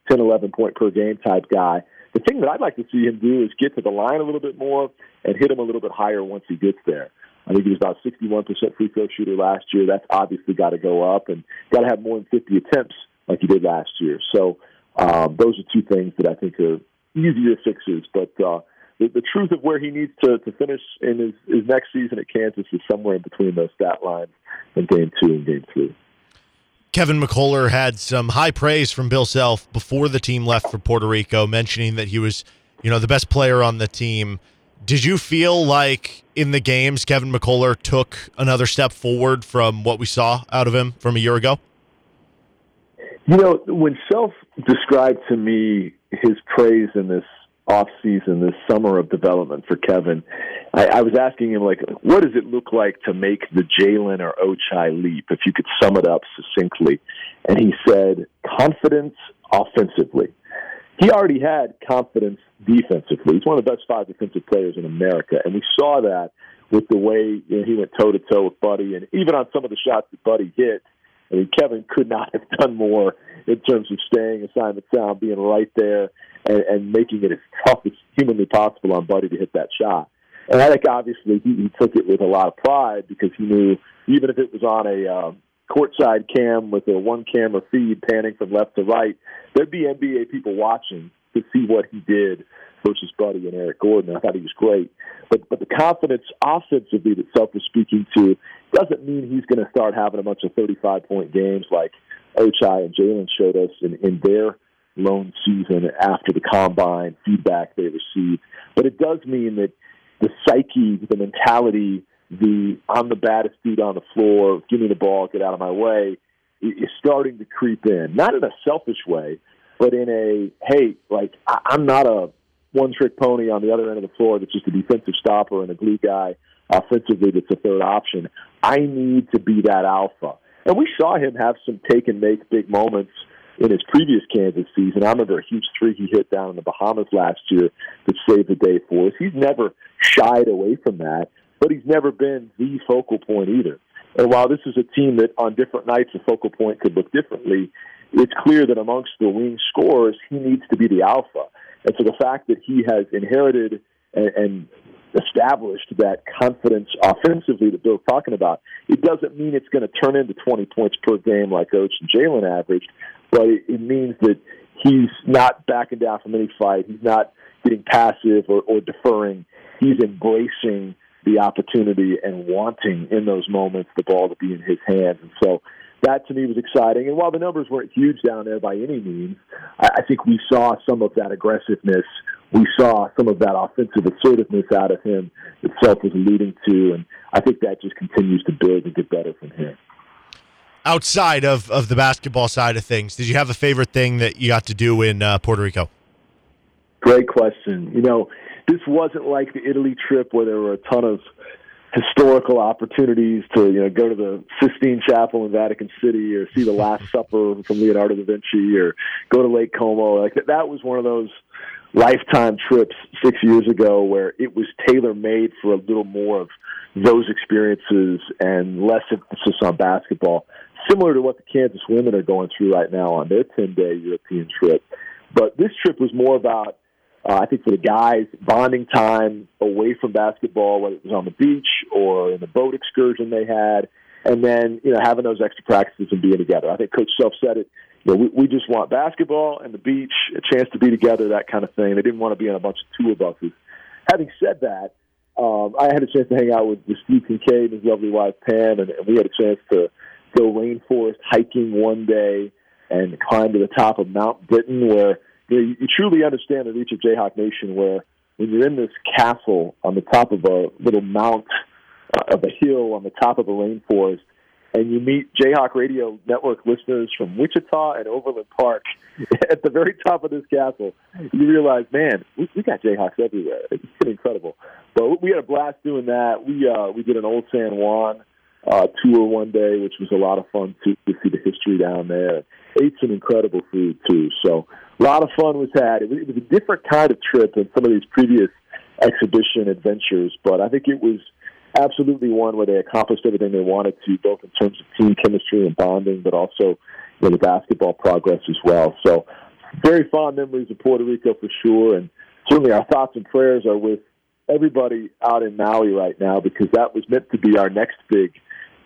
10, 11 point per game type guy. The thing that I'd like to see him do is get to the line a little bit more and hit him a little bit higher once he gets there. I think he was about 61% free throw shooter last year. That's obviously got to go up and got to have more than 50 attempts like he did last year. So um, those are two things that I think are easier fixes. But uh, the, the truth of where he needs to, to finish in his, his next season at Kansas is somewhere in between those stat lines in game two and game three. Kevin McCullar had some high praise from Bill Self before the team left for Puerto Rico, mentioning that he was, you know, the best player on the team. Did you feel like in the games Kevin McCullar took another step forward from what we saw out of him from a year ago? You know, when Self described to me his praise in this off season, this summer of development for Kevin, I, I was asking him like, what does it look like to make the Jalen or Ochai leap? If you could sum it up succinctly, and he said, confidence offensively. He already had confidence defensively. He's one of the best five defensive players in America, and we saw that with the way you know, he went toe to toe with Buddy, and even on some of the shots that Buddy hit. I mean, Kevin could not have done more in terms of staying assignment sound, being right there, and, and making it as tough as humanly possible on Buddy to hit that shot. And I think obviously he, he took it with a lot of pride because he knew even if it was on a um, courtside cam with a one camera feed panning from left to right, there'd be NBA people watching to see what he did versus Buddy and Eric Gordon. I thought he was great. But but the confidence offensively that Self was speaking to doesn't mean he's going to start having a bunch of 35 point games like Ochai and Jalen showed us in, in their lone season after the combine feedback they received. But it does mean that the psyche, the mentality, the I'm the baddest dude on the floor, give me the ball, get out of my way, is starting to creep in. Not in a selfish way, but in a hey, like I, I'm not a one trick pony on the other end of the floor that's just a defensive stopper and a glue guy offensively that's a third option. I need to be that alpha. And we saw him have some take and make big moments in his previous Kansas season. I remember a huge three he hit down in the Bahamas last year that saved the day for us. He's never shied away from that, but he's never been the focal point either. And while this is a team that on different nights the focal point could look differently, it's clear that amongst the wing scorers, he needs to be the alpha. And so the fact that he has inherited and, and established that confidence offensively that Bill's talking about, it doesn't mean it's going to turn into 20 points per game like Coach and Jalen averaged, but it, it means that he's not backing down from any fight. He's not getting passive or, or deferring. He's embracing the opportunity and wanting in those moments the ball to be in his hands. And so that to me was exciting. And while the numbers weren't huge down there by any means, I, I think we saw some of that aggressiveness. We saw some of that offensive assertiveness out of him that Self was alluding to. And I think that just continues to build and get better from here. Outside of, of the basketball side of things, did you have a favorite thing that you got to do in uh, Puerto Rico? Great question. You know, this wasn't like the Italy trip where there were a ton of historical opportunities to you know go to the Sistine Chapel in Vatican City or see the Last Supper from Leonardo da Vinci or go to Lake Como. Like that was one of those lifetime trips six years ago where it was tailor made for a little more of those experiences and less emphasis on basketball, similar to what the Kansas women are going through right now on their 10 day European trip. But this trip was more about uh, I think for the guys, bonding time away from basketball, whether it was on the beach or in the boat excursion they had, and then you know having those extra practices and being together. I think Coach Self said it. You know, we, we just want basketball and the beach, a chance to be together, that kind of thing. They didn't want to be on a bunch of tour buses. Having said that, um, I had a chance to hang out with, Steve Kincaid and his lovely wife Pam, and, and we had a chance to go rainforest hiking one day and climb to the top of Mount Britton, where you, you truly understand the reach of Jayhawk Nation, where when you're in this castle on the top of a little mount uh, of a hill on the top of a rainforest, and you meet Jayhawk Radio Network listeners from Wichita and Overland Park at the very top of this castle, you realize, man, we, we got Jayhawks everywhere. It's incredible. But we had a blast doing that. We uh, we did an old San Juan uh, tour one day, which was a lot of fun too, to see the history down there. Ate some incredible food too. So a lot of fun was had. It was, it was a different kind of trip than some of these previous exhibition adventures, but I think it was absolutely one where they accomplished everything they wanted to, both in terms of team chemistry and bonding, but also you know, the basketball progress as well. So very fond memories of Puerto Rico for sure, and certainly our thoughts and prayers are with everybody out in Maui right now because that was meant to be our next big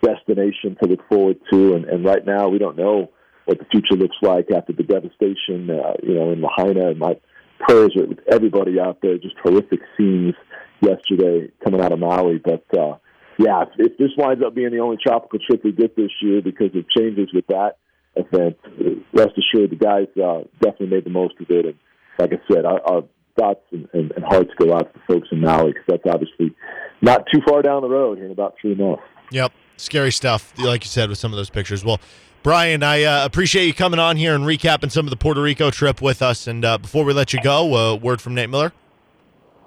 destination to look forward to, and, and right now we don't know what the future looks like after the devastation, uh, you know, in Lahaina. And my prayers are with everybody out there. Just horrific scenes yesterday coming out of Maui. But uh, yeah, if, if this winds up being the only tropical trip we get this year because of changes with that event, rest assured the guys uh, definitely made the most of it. And like I said, our, our thoughts and, and, and hearts go out to the folks in Maui because that's obviously not too far down the road here in about three months. Yep. Scary stuff, like you said, with some of those pictures. Well, Brian, I uh, appreciate you coming on here and recapping some of the Puerto Rico trip with us. And uh, before we let you go, a uh, word from Nate Miller.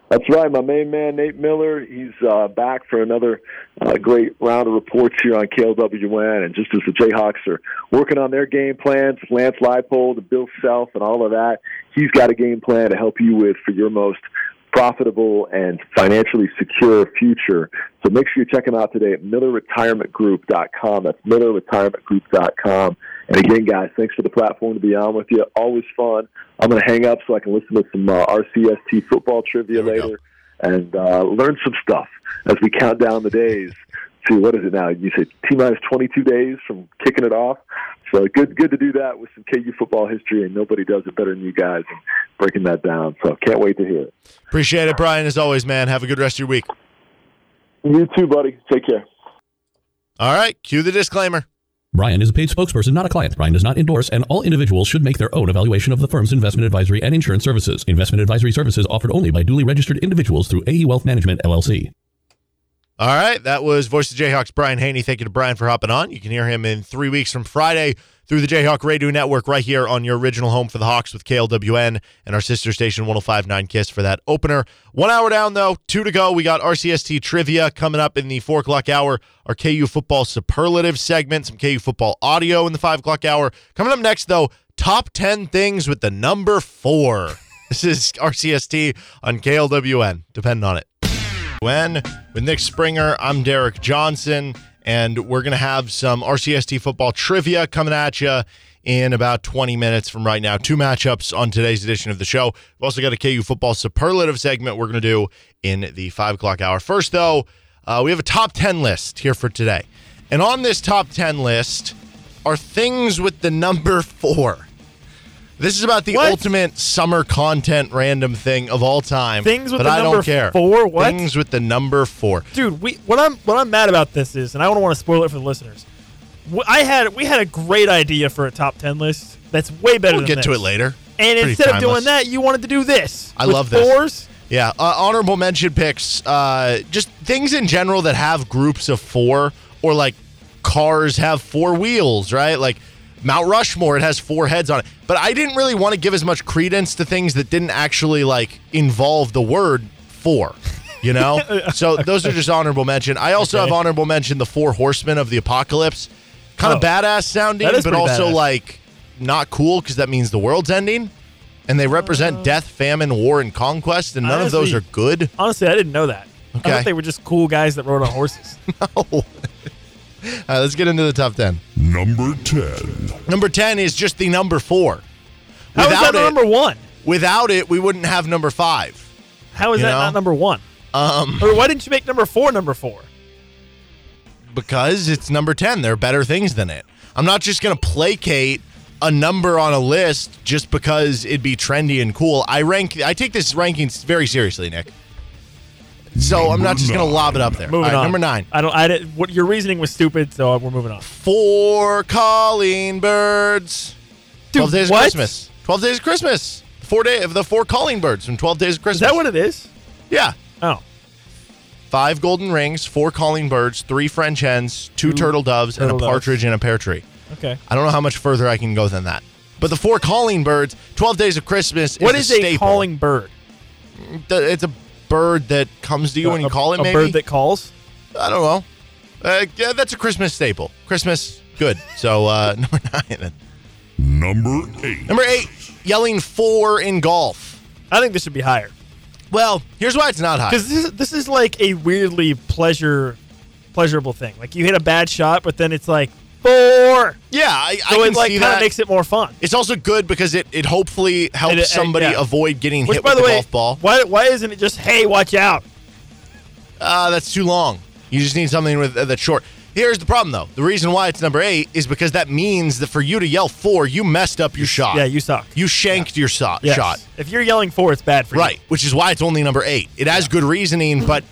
That's right, my main man Nate Miller. He's uh, back for another uh, great round of reports here on KLWN. And just as the Jayhawks are working on their game plans, Lance Leipold Bill Self and all of that, he's got a game plan to help you with for your most profitable and financially secure future. So make sure you check them out today at MillerRetirementGroup.com. That's MillerRetirementGroup.com. And again, guys, thanks for the platform to be on with you. Always fun. I'm going to hang up so I can listen to some uh, RCST football trivia later go. and uh, learn some stuff as we count down the days to what is it now? You say T minus 22 days from kicking it off. So good, good to do that with some KU football history, and nobody does it better than you guys and breaking that down. So can't wait to hear it. Appreciate it, Brian. As always, man. Have a good rest of your week. You too, buddy. Take care. All right. Cue the disclaimer. Brian is a paid spokesperson, not a client. Brian does not endorse, and all individuals should make their own evaluation of the firm's investment advisory and insurance services. Investment advisory services offered only by duly registered individuals through AE Wealth Management, LLC. All right, that was Voice of Jayhawks Brian Hanni. Thank you to Brian for hopping on. You can hear him in three weeks from Friday through the Jayhawk Radio Network right here on your original home for the Hawks with KLWN and our sister station 1059 Kiss for that opener. One hour down, though, two to go. We got RCST trivia coming up in the four o'clock hour, our KU football superlative segment, some KU football audio in the five o'clock hour. Coming up next, though, top 10 things with the number four. this is RCST on KLWN. Depend on it. When with Nick Springer, I'm Derek Johnson and we're going to have some RCST football trivia coming at you in about 20 minutes from right now. Two matchups on today's edition of the show. We've also got a KU football superlative segment we're going to do in the 5 o'clock hour. First, though, uh, we have a top 10 list here for today. And on this top 10 list are things with the number four. This is about the What? ultimate summer content random thing of all time. Things with but the I number don't care. four? What? Things with the number four. dude. We what I'm what I'm mad about this is, and I don't want to spoil it for the listeners. I had we had a great idea for a top ten list that's way better. We'll than get this. to it later. And Pretty instead of doing that, you wanted to do this. I love this. fours. Yeah, uh, honorable mention picks. Uh, just things in general that have groups of four, or like cars have four wheels, right? Like Mount Rushmore, it has four heads on it. But I didn't really want to give as much credence to things that didn't actually like involve the word four. You know, so those are just honorable mention. I also Okay. have honorable mention the four horsemen of the apocalypse. Kind of Oh. badass sounding, but also badass. like not cool because that means the world's ending. And they represent oh. death, famine, war, and conquest, and none of those are good. Honestly, I didn't know that. I Okay. thought they were just cool guys that rode on horses. All right, let's get into the top 10. Number 10. Number 10 is just the number four. How is Without that it, number one? without it, we wouldn't have number five. How is that know? not number one? Um, Or why didn't you make number four number four? because it's number 10. There are better things than it. I'm not just going to placate a number on a list just because it'd be trendy and cool. I rank I take this ranking very seriously, Nick. So I'm not just going to lob it up there. Moving All right, on. Number 9. I don't. I didn't. What your reasoning was stupid, so we're moving on. Four calling birds. Dude, 12 days what? of Christmas. 12 days of Christmas. Four day of the four calling birds from 12 days of Is Christmas. that what it is? Yeah. Oh, Five golden rings, four calling birds, three French hens, two Two turtle doves, and a turtle doves. partridge in a pear tree. okay. I don't know how much further I can go than that. But the four calling birds, 12 days of Christmas What is is a, a staple. calling bird? It's a bird that comes to you when you a, call it, a maybe? bird that calls. I don't know. Uh, yeah, that's a Christmas staple. Christmas, good. So, uh, number nine. then. Number 8. Number eight, yelling four in golf. I think this should be higher Well, here's why it's not high. because this is, this is like a weirdly pleasure pleasurable thing. Like you hit a bad shot, but then it's like four. Yeah, I, I So can it like see kind of makes it more fun. it's also good because it, it hopefully helps It- uh, somebody yeah. avoid getting Which, hit by with the way, golf ball. why why isn't it just hey, watch out? Uh, that's too long. You just need something with uh, that's short. Here's the problem, though. The reason why it's number eight is because that means that for you to yell four, you messed up your shot. Yeah, you suck. You shanked your shot. Yes. shot. If you're yelling four, it's bad for you. Right, which is why it's only number eight. It has good reasoning, but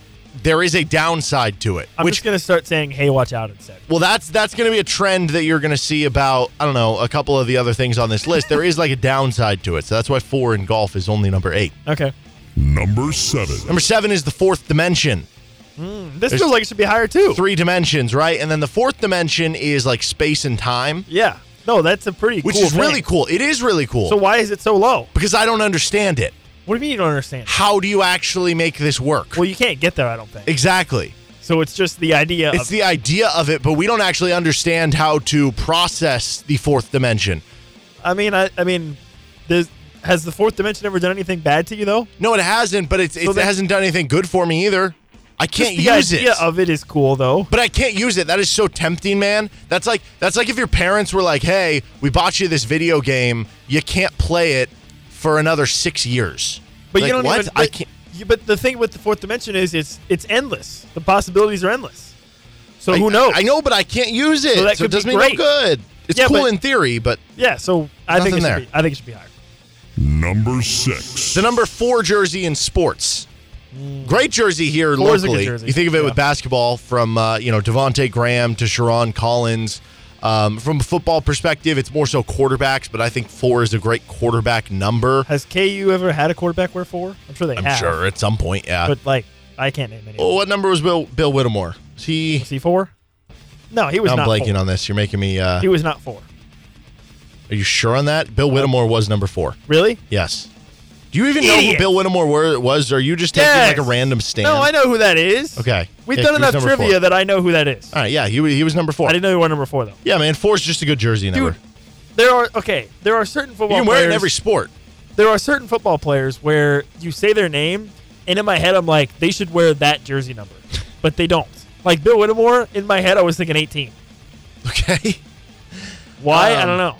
there is a downside to it. I'm which just gonna start saying hey, watch out instead. well, that's that's going to be a trend that you're going to see about I don't know a couple of the other things on this list. there is like a downside to it, so that's why four in golf is only number eight. Okay. Number 7. Number seven is the fourth dimension. Hmm, this There's feels like it should be higher too. Three dimensions, right? And then the fourth dimension is like space and time, Yeah. No, that's a pretty cool. which cool is really cool. It is really cool. So why is it so low? because I don't understand it. What do you mean you don't understand? How do you actually make this work? Well, you can't get there, I don't think. exactly. So it's just the idea It's of the idea of it, but we don't actually understand how to process the fourth dimension. I mean, I, I mean, has the fourth dimension ever done anything bad to you though? No, it hasn't, but it's, it then- hasn't done anything good for me either. I can't Just the use idea it. of it is cool though. but I can't use it. That is so tempting, man. That's like that's like if your parents were like, "Hey, we bought you this video game. You can't play it for another 6 years." But Like, you don't what? even. I can't you- but the thing with the fourth dimension is it's it's endless. The possibilities are endless. So I- who knows? I know, but I can't use it. So that so it could be does me great. no good. It's Yeah, cool but- in theory, but Yeah. So I think Nothing it should there. be. I think it should be higher. Number 6. the number four jersey in sports. Great jersey here Four is a good locally. jersey. You think of it with basketball from uh, you know Devonte Graham to Sherron Collins. Um, from a football perspective, it's more so quarterbacks, but I think four is a great quarterback number. Has KU ever had a quarterback wear four? I'm sure they I'm have. sure at some point, yeah. But like, I can't name any. well, what number was Bill Bill Whittemore? Was he? Was he four? No, he was I'm not. blanking four. on this. You're making me. Uh, He was not four. are you sure on that? Bill Whittemore was number four. Really? Yes. Do you even know who Bill Whittemore were, was? Or are you just taking Yes. like a random stand? No, I know who that is. Okay. We've Yeah, done enough trivia four. that I know who that is. All right. Yeah, he, he was number four. I didn't know you were number four though. Yeah, man. Four's just a good jersey number. Dude, there are okay. There are certain you football can wear it players. in every sport. there are certain football players where you say their name, and in my head I'm like, they should wear that jersey number, but they don't. Like Bill Whittemore, in my head I was thinking 18. Okay. Why? I Um, don't know.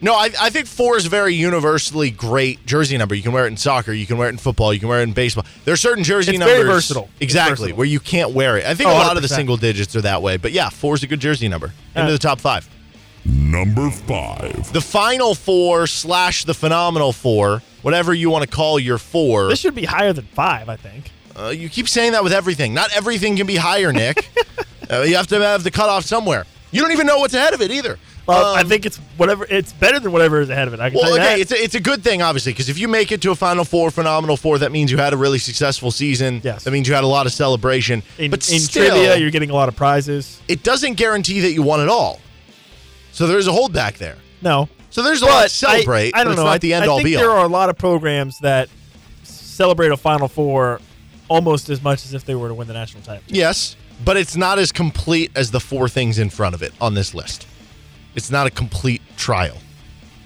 No, I, I think four is a very universally great jersey number. You can wear it in soccer, you can wear it in football, you can wear it in baseball. There are certain jersey It's numbers very versatile. Exactly versatile. where you can't wear it. I think Oh, a lot of the single digits are that way, but yeah, four is a good jersey number. Into Uh, the top five. Number five. The final four slash the phenomenal four, whatever you want to call your four. This should be higher than five. I think. Uh, you keep saying that with everything. Not everything can be higher, Nick. uh, you have to have the cutoff somewhere. You don't even know what's ahead of it either. Well, I Um, think it's whatever. It's better than whatever is ahead of it. I can Well, tell you okay, it's a, it's a good thing, obviously, because if you make it to a Final Four, Phenomenal Four, that means you had a really successful season. Yes. That means you had a lot of celebration. in, but in still, trivia, you're getting a lot of prizes. it doesn't guarantee that you won it all. So there's a holdback there. No, So there's a lot to celebrate. I, I don't it's know. not I, the end I all think be there all. are a lot of programs that celebrate a Final Four almost as much as if they were to win the national title. Yes, but it's not as complete as the four things in front of it on this list. It's not a complete trial.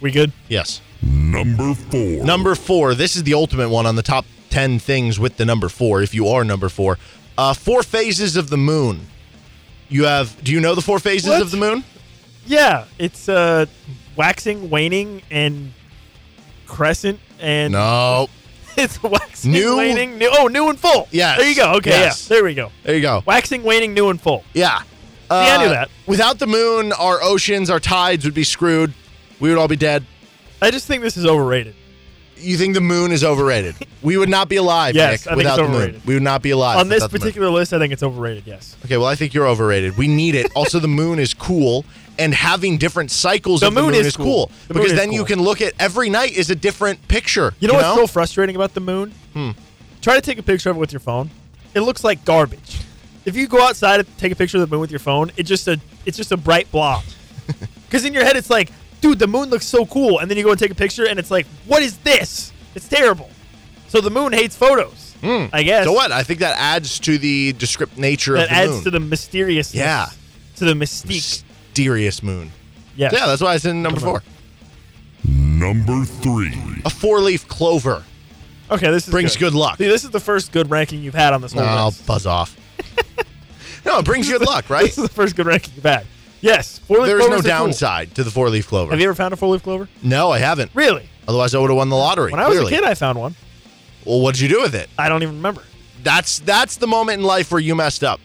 We good? Yes. Number four. Number four. This is the ultimate one on the top 10 things with the number four, if you are number four. Uh, four phases of the moon. You have, do you know the four phases What? of the moon? Yeah, it's uh, waxing, waning, and crescent, and No. it's waxing, New- waning, new. Oh, new and full. Yeah. There you go. Okay, yes. yeah. There we go. There you go. Waxing, waning, new and full. Yeah. See, I knew Uh, that. Without the moon, our oceans, our tides would be screwed. We would all be dead. I just think this is overrated. You think the moon is overrated? we would not be alive, Yes, I Nick, think without the moon. We would not be alive On this moon. particular list, I think it's overrated. Yes. Okay, well, I think you're overrated. We need it. also, the moon is cool, and having different cycles The of the moon moon is is cool. cool, The because is then you can look at every night is a different picture. You know what's so frustrating about the moon? Hmm. Try to take a picture of it with your phone. It looks like garbage. If you go outside and take a picture of the moon with your phone, it just a it's just a bright blob. Because in your head it's like, dude, the moon looks so cool, and then you go and take a picture, and it's like, what is this? It's terrible. So the moon hates photos. Hmm. I guess. So what? I think that adds to the descript nature That of the moon. That adds moon. to the mysterious. Yeah. To the mystique. mysterious moon. Yes. Yeah, that's why it's in number four. Number three. A four-leaf clover. Okay, this is Brings good luck. See, this is the first good ranking you've had on this whole Oh, list. buzz off. no, it brings good luck, right? This is the first good ranking you've had. Yes, four-leaf There is no clovers are cool. downside to the four-leaf clover. Have you ever found a four-leaf clover? no, I haven't. Really? Otherwise, I would have won the lottery. When I was clearly. a kid, I found one. well, what'd you do with it? I don't even remember. That's that's the moment in life where you messed up.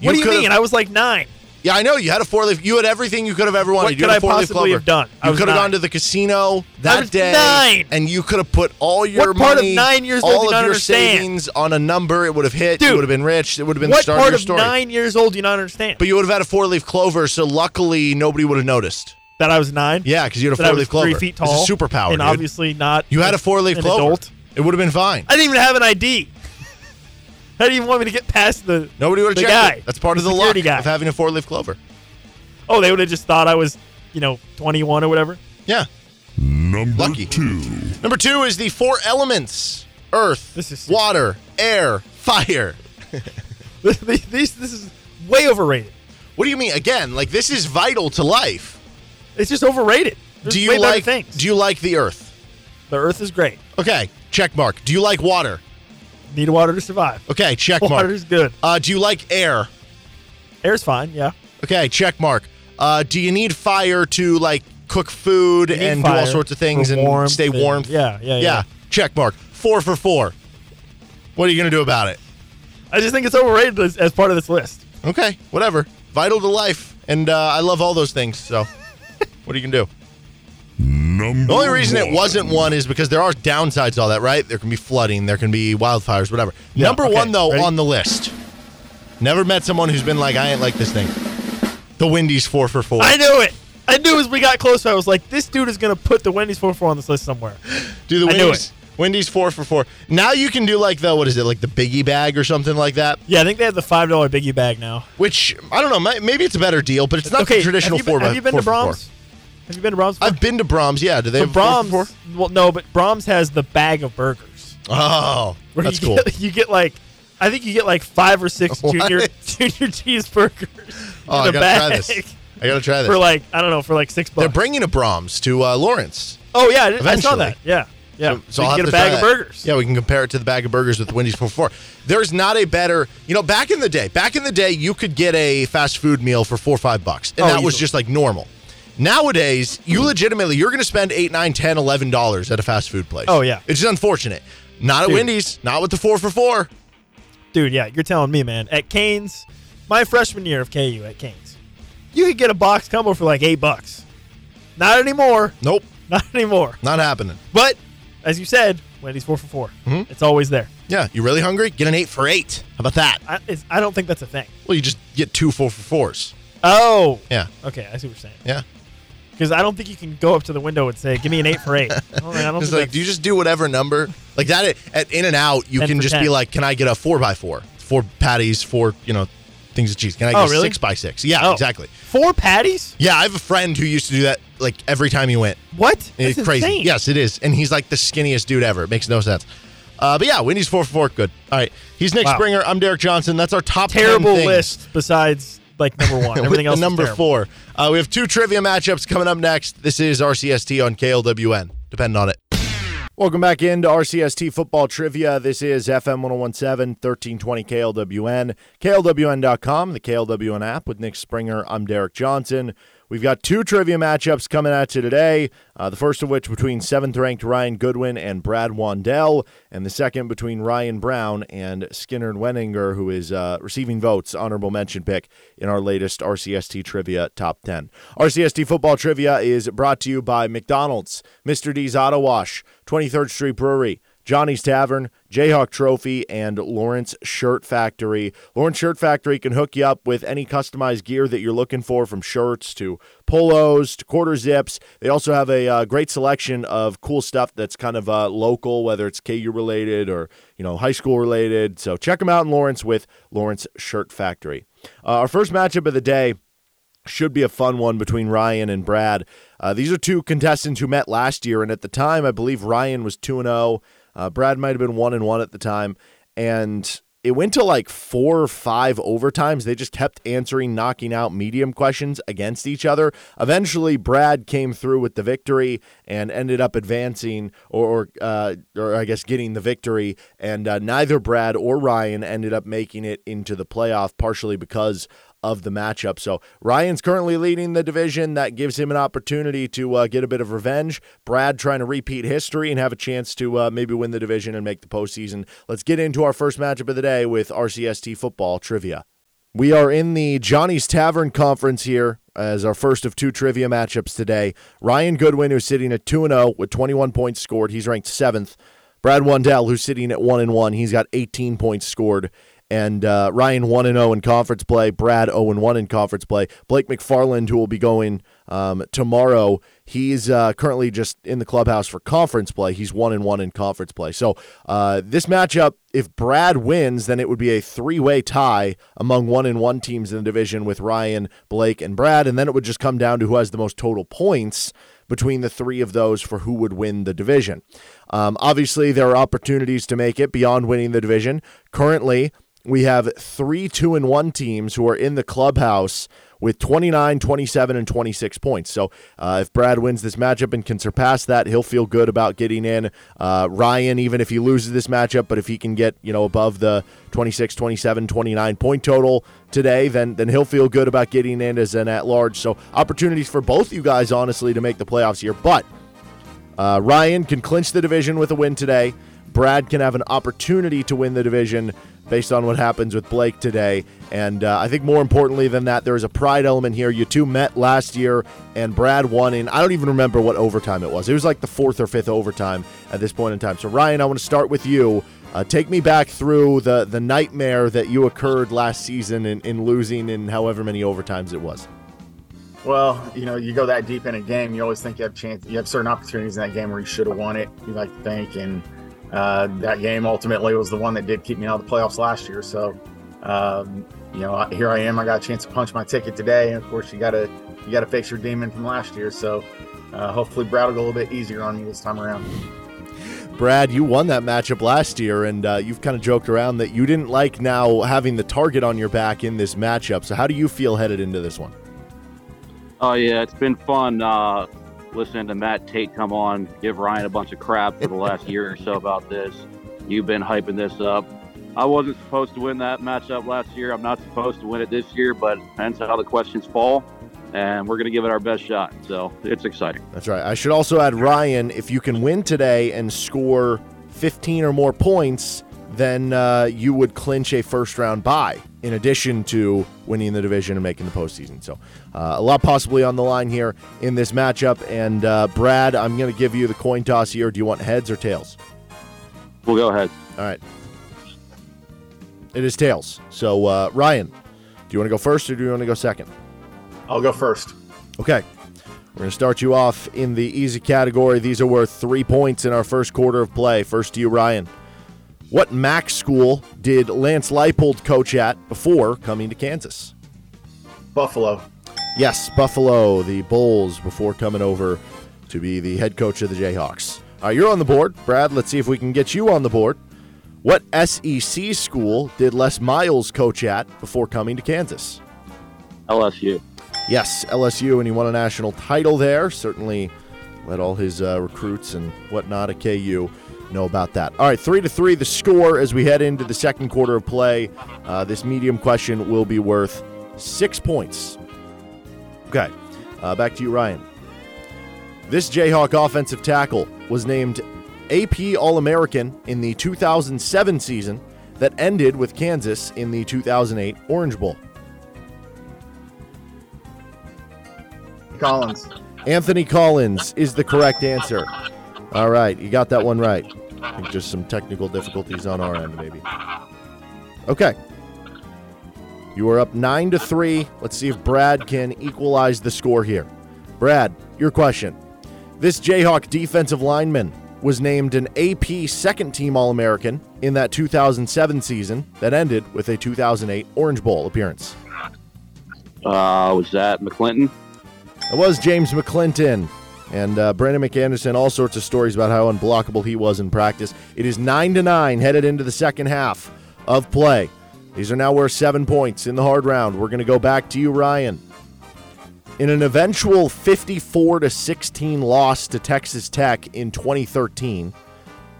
what do you could've- mean? I was like nine. Yeah, I know. You had a four leaf. You had everything you could have ever wanted. What you could I possibly have done? I You could have gone to the casino that day, nine. and you could have put all your What part of money, nine years all of your understand? savings on a number. It would have hit. Dude, you would have been rich. It would have been the start part of your story. of nine years old you do you not understand? But you would have had a four leaf clover, so luckily nobody would have noticed. that I was nine. Yeah, because you had a four leaf clover. three feet It's tall. a superpower. and dude. obviously not. you had a four leaf clover. Adult. It would have been fine. I didn't even have an ID. How do you even want me to get past the? Nobody would have the checked guy, it. That's part of the luck security guy. of having a four leaf clover. Oh, they would have just thought I was, you know, 21 or whatever. Yeah. Number Lucky. two. Number two is the four elements: earth, This is- water, air, fire. This, these, this is way overrated. What do you mean? Again, like this is vital to life. It's just overrated. There's do you way better like? things? Do you like the earth? the Earth is great. Okay, check mark. Do you like water? Need water to survive. Okay, check mark. Water's good. Uh, do you like air? Air's fine. Yeah. Okay, check mark. Uh, do you need fire to like cook food You need and do all fire sorts of things for and warmth stay and- warm? yeah, yeah, yeah. Check mark. Four for four. What are you gonna do about it? I just think it's overrated as, as part of this list. Okay, whatever. Vital to life, and uh, I love all those things. So, what are you gonna do? Number The only reason it wasn't one is because there are downsides to all that, right? There can be flooding, there can be wildfires, whatever. Yeah, Number okay, one, though, ready? on the list. Never met someone who's been like, I ain't like this thing. The Wendy's four for four. I knew it. I knew as we got closer, I was like, this dude is gonna put the Wendy's four for four on this list somewhere. Do the I knew Wendy's. Wendy's four for four. Now you can do like the what is it like the biggie bag or something like that. Yeah, I think they have the five dollar biggie bag now. Which I don't know. Maybe it's a better deal, but it's not okay, the traditional have you four. been, by- have you been four to for four. Braum's? Have you been to Braum's? before? I've been to Braum's. Yeah. Do they So have a four Braum's. for four? Well, no, but Braum's has the bag of burgers. Oh, that's you cool. Get, you get like, I think you get like five or six What? junior junior cheeseburgers Oh, in I a gotta bag try this. I gotta try this. for like I don't know for like six bucks. They're bringing a Braum's to uh, Lawrence. oh yeah, I did- I saw that. Yeah, yeah. So, So, I'll you have get a bag of burgers. Yeah, we can compare it to the bag of burgers with Wendy's 4 4. There's not a better, you know, back in the day, back in the day, you could get a fast food meal for four or five bucks. And Oh, that was just like normal. Nowadays, you legitimately, you're going to spend eight, nine, ten, eleven dollars at a fast food place. Oh, yeah. It's just unfortunate. Not at Dude. Wendy's, not with the four for four. Dude, yeah, you're telling me, man. At Canes, my freshman year of KU at Canes, you could get a box combo for like eight bucks. Not anymore. Nope, Not anymore. not happening. But as you said, Wendy's four for 4 Mm-hmm. It's always there. Yeah, you really hungry? Get an eight for eight. How about that? I, it's, I don't think that's a thing. Well, you just get two four for fours. Oh, Yeah, okay. I see what you're saying. yeah. Because I don't think you can go up to the window and say, "Give me an eight for eight. I don't, I don't It's like, do you just do whatever number? Like that at- In-N-Out, you 10 can for just 10. be like, can I get a four by four? Four patties, four, you know, things of cheese. Can I get Oh, a really? six by six? Yeah, Oh. exactly. four patties? Yeah, I have a friend who used to do that like every time he went. What? It's crazy. insane. Yes, it is. And he's like the skinniest dude ever. It makes no sense. Uh, but yeah, Wendy's four for four. Good. All right. He's Nick Wow. Springer. I'm Derek Johnson. That's our top 10 Terrible things. list besides like number one. Everything else number terrible. four. Uh, we have two trivia matchups coming up next. This is RCST on KLWN. Depend on it. Welcome back into RCST football trivia. This is FM 1017, 1320 KLWN, KLWN.com, the KLWN app with Nick Springer. I'm Derek Johnson. We've got two trivia matchups coming at you today. Uh, the first of which between seventh ranked Ryan Goodwin and Brad Wandell, and the second between Ryan Brown and Skinner Wenninger, who is uh, receiving votes, honorable mention pick in our latest RCST trivia top 10. RCST football trivia is brought to you by McDonald's, Mr. D's Auto Wash, 23rd Street Brewery. Johnny's Tavern, Jayhawk Trophy, and Lawrence Shirt Factory. Lawrence Shirt Factory can hook you up with any customized gear that you're looking for, from shirts to polos to quarter zips. They also have a uh, great selection of cool stuff that's kind of uh, local, whether it's KU related or you know high school related. So check them out in Lawrence with Lawrence Shirt Factory. Uh, our first matchup of the day should be a fun one between Ryan and Brad. Uh, these are two contestants who met last year, and at the time, I believe Ryan was two and zero. Uh, Brad might have been one and one at the time, and it went to like four or five overtimes. They just kept answering, knocking out medium questions against each other. Eventually, Brad came through with the victory and ended up advancing, or or, uh, or I guess getting the victory. And uh, neither Brad or Ryan ended up making it into the playoff, partially because of the matchup. So Ryan's currently leading the division. That gives him an opportunity to uh, get a bit of revenge. Brad trying to repeat history and have a chance to uh, maybe win the division and make the postseason. Let's get into our first matchup of the day with RCST football trivia. We are in the Johnny's Tavern Conference here as our first of two trivia matchups today. Ryan Goodwin, who's sitting at 2 0 with 21 points scored, he's ranked seventh. Brad Wandell, who's sitting at 1 and 1, he's got 18 points scored. And uh, Ryan 1 and 0 in conference play, Brad 0 and 1 in conference play. Blake McFarland, who will be going um, tomorrow, he's uh, currently just in the clubhouse for conference play. He's 1 and 1 in conference play. So uh, this matchup, if Brad wins, then it would be a three way tie among 1 and 1 teams in the division with Ryan, Blake, and Brad. And then it would just come down to who has the most total points between the three of those for who would win the division. Um, obviously, there are opportunities to make it beyond winning the division. Currently, we have three two and one teams who are in the clubhouse with 29, 27, and 26 points. So uh, if Brad wins this matchup and can surpass that, he'll feel good about getting in. Uh, Ryan, even if he loses this matchup, but if he can get you know above the 26, 27, 29 point total today, then then he'll feel good about getting in as an at large. So opportunities for both you guys, honestly, to make the playoffs here. But uh, Ryan can clinch the division with a win today. Brad can have an opportunity to win the division based on what happens with Blake today. And uh, I think more importantly than that, there is a pride element here. You two met last year, and Brad won in, I don't even remember what overtime it was. It was like the fourth or fifth overtime at this point in time. So, Ryan, I want to start with you. Uh, take me back through the, the nightmare that you occurred last season in, in losing in however many overtimes it was. Well, you know, you go that deep in a game, you always think you have chance. You have certain opportunities in that game where you should have won it. You like to think, and uh, that game ultimately was the one that did keep me out of the playoffs last year. So, um, you know, here I am. I got a chance to punch my ticket today. And of course, you got to you got to face your demon from last year. So, uh, hopefully, Brad will go a little bit easier on me this time around. Brad, you won that matchup last year, and uh, you've kind of joked around that you didn't like now having the target on your back in this matchup. So, how do you feel headed into this one? Oh yeah, it's been fun uh, listening to Matt Tate come on, give Ryan a bunch of crap for the last year or so about this. You've been hyping this up. I wasn't supposed to win that matchup last year. I'm not supposed to win it this year, but depends how the questions fall. And we're going to give it our best shot. So it's exciting. That's right. I should also add, Ryan, if you can win today and score 15 or more points, then uh, you would clinch a first round bye in addition to winning the division and making the postseason. So, uh, a lot possibly on the line here in this matchup. And, uh, Brad, I'm going to give you the coin toss here. Do you want heads or tails? We'll go ahead. All right. It is tails. So, uh, Ryan, do you want to go first or do you want to go second? I'll go first. Okay. We're going to start you off in the easy category. These are worth three points in our first quarter of play. First to you, Ryan. What MAC school did Lance Leipold coach at before coming to Kansas? Buffalo. Yes, Buffalo, the Bulls, before coming over to be the head coach of the Jayhawks. All right, you're on the board. Brad, let's see if we can get you on the board. What SEC school did Les Miles coach at before coming to Kansas? LSU. Yes, LSU, and he won a national title there. Certainly led all his uh, recruits and whatnot at KU know about that. All right, three to three, the score as we head into the second quarter of play. Uh, this medium question will be worth six points. Okay, uh, back to you, Ryan. This Jayhawk offensive tackle was named AP All American in the 2007 season that ended with Kansas in the 2008 Orange Bowl. Collins. Anthony Collins is the correct answer. All right, you got that one right. I think just some technical difficulties on our end, maybe. Okay. You are up nine to three. Let's see if Brad can equalize the score here. Brad, your question. This Jayhawk defensive lineman was named an AP second team All American in that 2007 season that ended with a 2008 Orange Bowl appearance. Uh, was that McClinton? It was James McClinton. And uh, Brandon McAnderson, all sorts of stories about how unblockable he was in practice. It is nine to nine headed into the second half of play. These are now worth seven points in the hard round. We're going to go back to you, Ryan. In an eventual 54 to 16 loss to Texas Tech in 2013,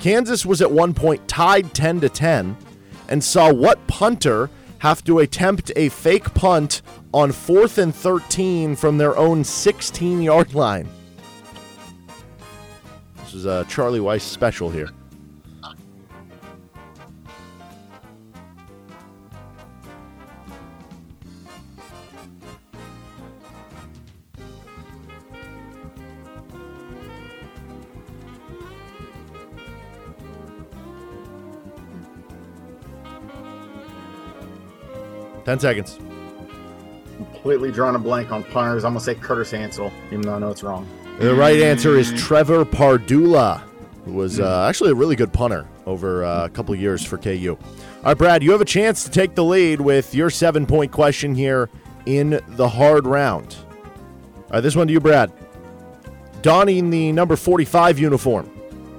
Kansas was at one point tied 10 to 10 and saw what punter have to attempt a fake punt on fourth and 13 from their own 16 yard line. This is a Charlie Weis special here. Ten seconds. Completely drawn a blank on punters. I'm gonna say Curtis Ansel, even though I know it's wrong. The right answer is Trevor Pardula, who was uh, actually a really good punter over uh, a couple years for KU. All right, Brad, you have a chance to take the lead with your seven point question here in the hard round. All right, this one to you, Brad. Donning the number 45 uniform,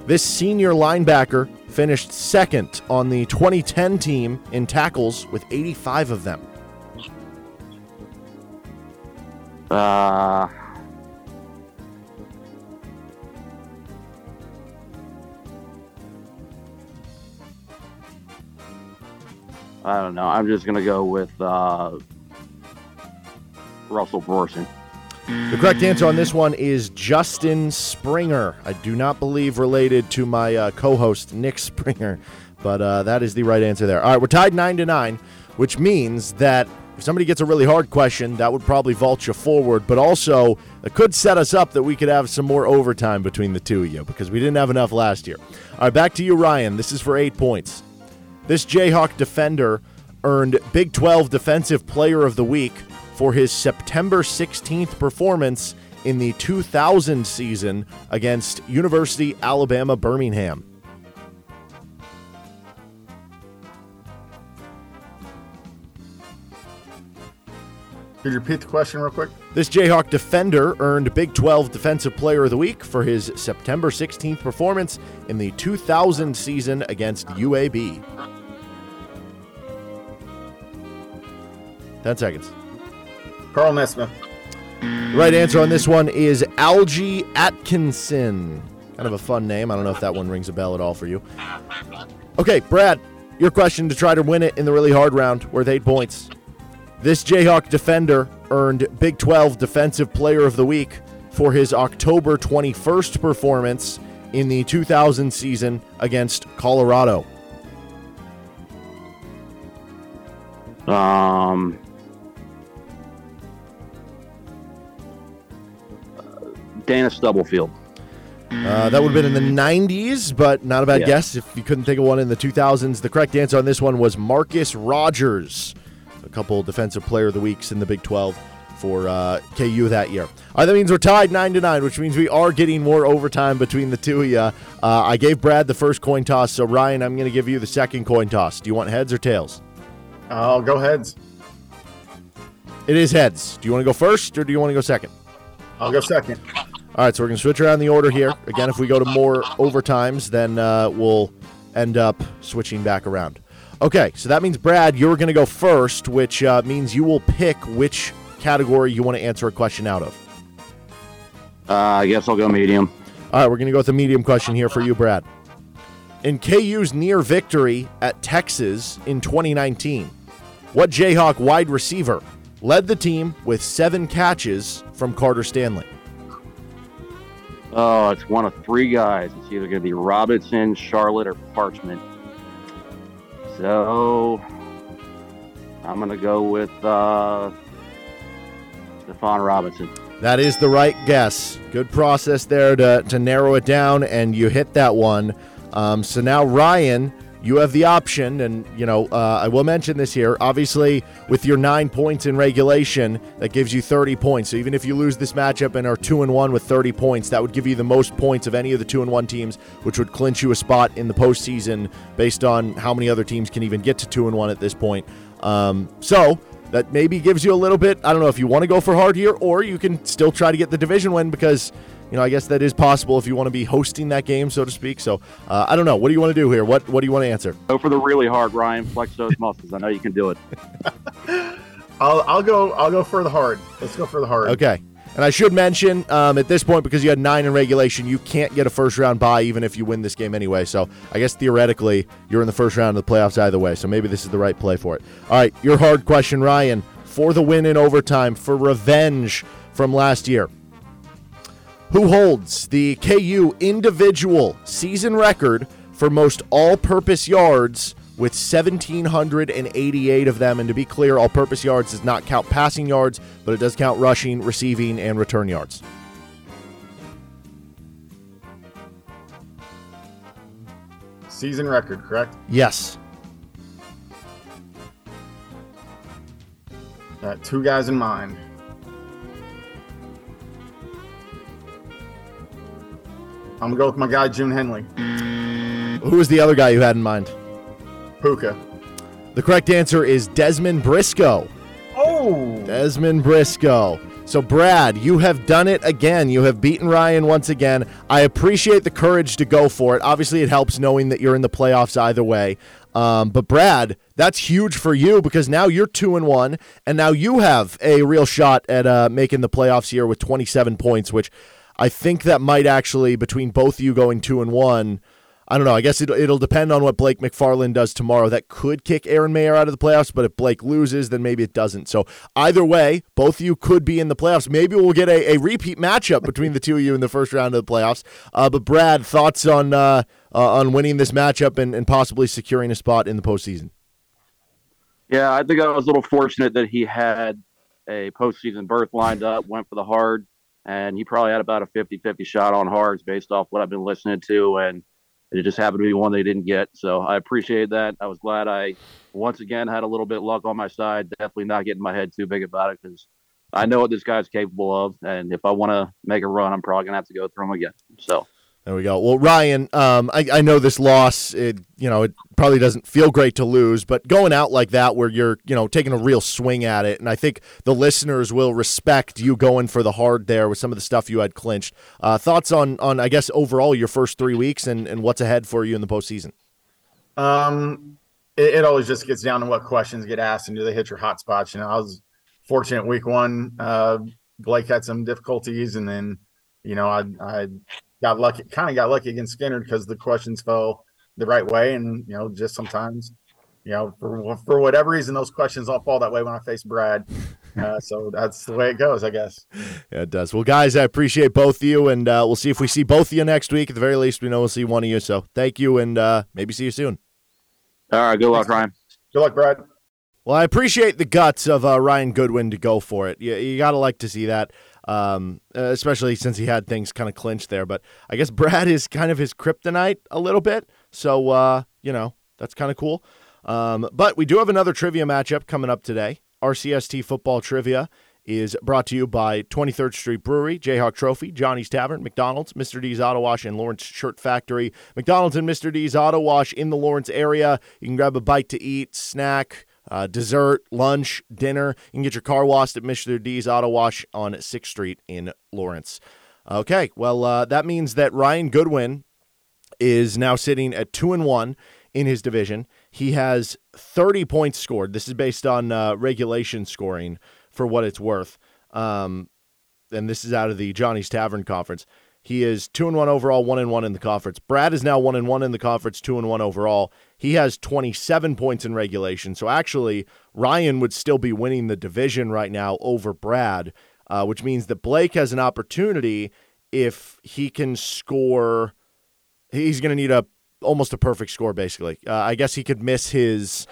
this senior linebacker finished second on the 2010 team in tackles with 85 of them. Uh, I don't know. I'm just gonna go with uh, Russell Borson. The correct answer on this one is Justin Springer. I do not believe related to my uh, co-host Nick Springer, but uh, that is the right answer there. All right, we're tied nine to nine, which means that if somebody gets a really hard question, that would probably vault you forward, but also it could set us up that we could have some more overtime between the two of you because we didn't have enough last year. All right, back to you, Ryan. This is for eight points. This Jayhawk defender earned Big 12 Defensive Player of the Week for his September 16th performance in the 2000 season against University Alabama Birmingham? Could you repeat the question real quick? This Jayhawk defender earned Big 12 Defensive Player of the Week for his September 16th performance in the 2000 season against UAB. 10 seconds. Carl Nesmith. The right answer on this one is Algie Atkinson. Kind of a fun name. I don't know if that one rings a bell at all for you. Okay, Brad, your question to try to win it in the really hard round worth eight points. This Jayhawk defender earned Big 12 Defensive Player of the Week for his October 21st performance in the 2000 season against Colorado. Um, Dana Stubblefield. Uh, that would have been in the 90s, but not a bad Yeah. guess if you couldn't think of one in the 2000s. The correct answer on this one was Marcus Rogers. A couple defensive player of the weeks in the Big 12 for uh, KU that year. All right, that means we're tied 9 to 9, which means we are getting more overtime between the two of you. Uh, I gave Brad the first coin toss, so Ryan, I'm going to give you the second coin toss. Do you want heads or tails? I'll go heads. It is heads. Do you want to go first or do you want to go second? I'll go second. All right, so we're going to switch around the order here. Again, if we go to more overtimes, then uh, we'll end up switching back around. Okay, so that means, Brad, you're going to go first, which uh, means you will pick which category you want to answer a question out of. Uh, I guess I'll go medium. All right, we're going to go with a medium question here for you, Brad. In KU's near victory at Texas in 2019, what Jayhawk wide receiver led the team with seven catches from Carter Stanley? Oh, it's one of three guys. It's either going to be Robinson, Charlot, or Parchment. So I'm going to go with uh, Stephon Robinson. That is the right guess. Good process there to, to narrow it down, and you hit that one. Um, so now, Ryan, you have the option, and you know uh, I will mention this here. Obviously, with your nine points in regulation, that gives you 30 points. So even if you lose this matchup and are two and one with 30 points, that would give you the most points of any of the two and one teams, which would clinch you a spot in the postseason based on how many other teams can even get to two and one at this point. Um, so that maybe gives you a little bit. I don't know if you want to go for hard here, or you can still try to get the division win because, you know, I guess that is possible if you want to be hosting that game, so to speak. So uh, I don't know. What do you want to do here? What What do you want to answer? Go for the really hard, Ryan. Flex those muscles. I know you can do it. I'll I'll go I'll go for the hard. Let's go for the hard. Okay. And I should mention um, at this point, because you had nine in regulation, you can't get a first round bye even if you win this game anyway. So I guess theoretically, you're in the first round of the playoffs either way. So maybe this is the right play for it. All right, your hard question, Ryan, for the win in overtime, for revenge from last year. Who holds the KU individual season record for most all purpose yards with 1,788 of them? And to be clear, all purpose yards does not count passing yards, but it does count rushing, receiving, and return yards. Season record, correct? Yes. Got two guys in mind. I'm gonna go with my guy June Henley. Who was the other guy you had in mind? Pooka. The correct answer is Dezmon Briscoe. Oh, Dezmon Briscoe. So, Brad, you have done it again. You have beaten Ryan once again. I appreciate the courage to go for it. Obviously, it helps knowing that you're in the playoffs either way. Um, but, Brad, that's huge for you because now you're two and one, and now you have a real shot at uh, making the playoffs here with 27 points, which I think that might actually, between both of you going two and one, I don't know. I guess it'll, it'll depend on what Blake McFarland does tomorrow. That could kick Aaron Mayer out of the playoffs, but if Blake loses, then maybe it doesn't. So either way, both of you could be in the playoffs. Maybe we'll get a, a repeat matchup between the two of you in the first round of the playoffs. Uh, but Brad, thoughts on uh, uh, on winning this matchup and, and possibly securing a spot in the postseason? Yeah, I think I was a little fortunate that he had a postseason berth lined up, went for the hard, and he probably had about a 50 50 shot on hards based off what I've been listening to. And It just happened to be one they didn't get. So I appreciate that. I was glad I once again had a little bit of luck on my side. Definitely not getting my head too big about it because I know what this guy's capable of. And if I want to make a run, I'm probably to have to go through him again. So. There we go. Well, Ryan, um, I, I know this loss, it, you know, it probably doesn't feel great to lose, but going out like that where you're, you know, taking a real swing at it, and I think the listeners will respect you going for the hard there with some of the stuff you had clinched. Uh, thoughts on, on, I guess, overall your first three weeks and, and what's ahead for you in the postseason? Um, it, it always just gets down to what questions get asked and do they hit your hot spots. You know, I was fortunate week one. Uh, Blake had some difficulties, and then, you know, I, I got lucky, kind of got lucky against Skinner because the questions fell the right way. And, you know, just sometimes, you know, for, for whatever reason, those questions don't fall that way when I face Brad. Uh, so that's the way it goes, I guess. Yeah, it does. Well, guys, I appreciate both of you, and uh, we'll see if we see both of you next week. At the very least, we know we'll see one of you. So thank you, and uh, maybe see you soon. All right. Good luck, Ryan. Good luck, Brad. Well, I appreciate the guts of uh, Ryan Goodwin to go for it. You, you got to like to see that um, especially since he had things kind of clinched there. But I guess Brad is kind of his kryptonite a little bit. So, uh, you know, that's kind of cool. Um, but we do have another trivia matchup coming up today. RCST football trivia is brought to you by 23rd Street Brewery, Jayhawk Trophy, Johnny's Tavern, McDonald's, Mr. D's Auto Wash, and Lawrence Shirt Factory. McDonald's and Mr. D's Auto Wash in the Lawrence area. You can grab a bite to eat, snack, uh, dessert, lunch, dinner. You can get your car washed at Mr. D's Auto Wash on 6th Street in Lawrence. Okay, well, uh, that means that Ryan Goodwin is now sitting at 2 and 1 in his division. He has 30 points scored. This is based on uh, regulation scoring for what it's worth. Um, and this is out of the Johnny's Tavern Conference. He is two and one overall, one and one in the conference. Brad is now one and one in the conference, two and one overall. He has 27 points in regulation. So actually, Ryan would still be winning the division right now over Brad, uh, which means that Blake has an opportunity if he can score. He's going to need a almost a perfect score, basically. Uh, I guess he could miss his.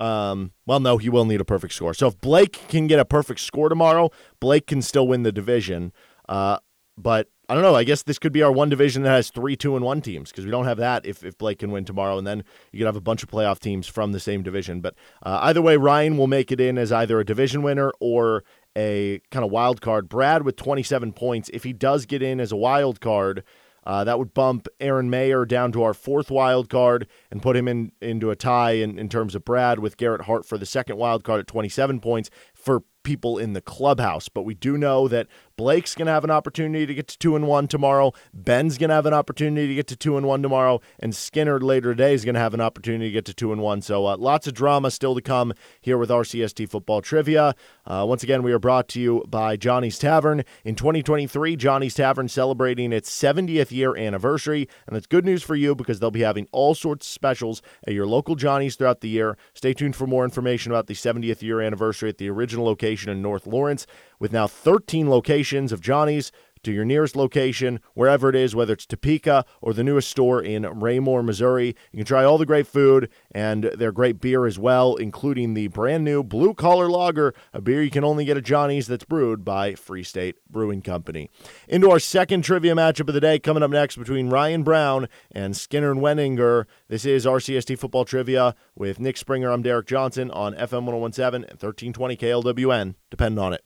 Um, well, no, he will need a perfect score. So if Blake can get a perfect score tomorrow, Blake can still win the division. Uh, but I don't know. I guess this could be our one division that has three two and one teams because we don't have that if, if Blake can win tomorrow, and then you could have a bunch of playoff teams from the same division. But uh, either way, Ryan will make it in as either a division winner or a kind of wild card. Brad with 27 points. If he does get in as a wild card, uh, that would bump Aaron Mayer down to our fourth wild card and put him in into a tie in, in terms of Brad with Garrett Hart for the second wild card at 27 points. For people in the clubhouse. But we do know that Blake's going to have an opportunity to get to two and one tomorrow. Ben's going to have an opportunity to get to two and one tomorrow, and Skinner later today is going to have an opportunity to get to two and one. So uh, lots of drama still to come here with RCST football trivia. Uh, once again, we are brought to you by Johnny's Tavern. In 2023, Johnny's Tavern celebrating its 70th year anniversary, and that's good news for you because they'll be having all sorts of specials at your local Johnny's throughout the year. Stay tuned for more information about the 70th year anniversary at the original location in North Lawrence, with now 13 locations of Johnny's to your nearest location, wherever it is, whether it's Topeka or the newest store in Raymore, Missouri. You can try all the great food and their great beer as well, including the brand new Blue Collar Lager, a beer you can only get at Johnny's that's brewed by Free State Brewing Company. Into our second trivia matchup of the day, coming up next between Ryan Brown and Skinner and Wenninger. This is RCST Football Trivia with Nick Springer. I'm Derek Johnson on FM 1017 and 1320 KLWN. Depend on it.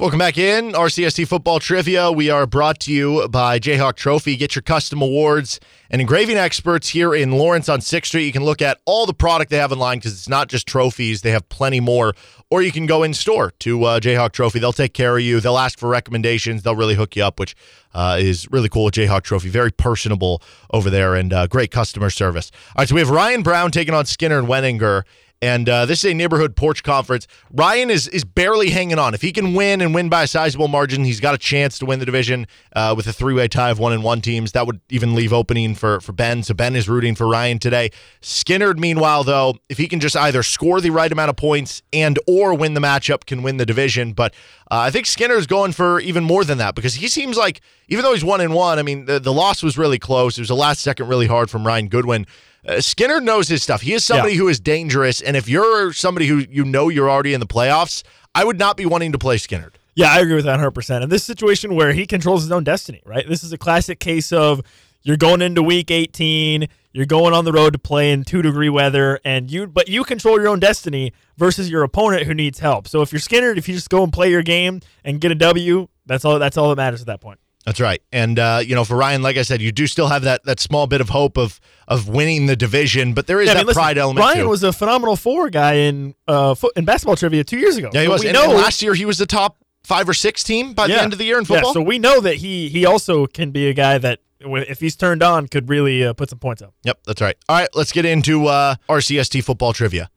Welcome back in RCST Football Trivia. We are brought to you by Jayhawk Trophy. Get your custom awards and engraving experts here in Lawrence on 6th Street. You can look at all the product they have in line because it's not just trophies, they have plenty more. Or you can go in store to uh, Jayhawk Trophy. They'll take care of you, they'll ask for recommendations, they'll really hook you up, which uh, is really cool with Jayhawk Trophy. Very personable over there and uh, great customer service. All right, so we have Ryan Brown taking on Skinner and Wenninger. And uh, this is a neighborhood porch conference. Ryan is is barely hanging on. If he can win and win by a sizable margin, he's got a chance to win the division uh, with a three way tie of one and one teams. That would even leave opening for for Ben. So Ben is rooting for Ryan today. Skinner, meanwhile, though, if he can just either score the right amount of points and or win the matchup, can win the division. But uh, I think Skinner is going for even more than that because he seems like even though he's one and one, I mean the the loss was really close. It was the last second really hard from Ryan Goodwin. Uh, Skinner knows his stuff. He is somebody yeah. who is dangerous, and if you're somebody who you know you're already in the playoffs, I would not be wanting to play Skinner. Yeah, I agree with that 100%. In this situation where he controls his own destiny, right? This is a classic case of you're going into week 18. You're going on the road to play in two degree weather, and you but you control your own destiny versus your opponent who needs help. So if you're Skinner, if you just go and play your game and get a W, that's all. That's all that matters at that point. That's right. And uh, you know, for Ryan, like I said, you do still have that that small bit of hope of of winning the division, but there is Yeah, I that mean, listen, pride element Ryan too. was a phenomenal four guy in uh foot, in basketball trivia two years ago. yeah, he So was. We And, know and last year he was the top five or six team by the end of the year in football. Yeah, so we know that he he also can be a guy that if he's turned on could really uh, put some points up. Yep, that's right. All right, let's get into uh, RCST football trivia.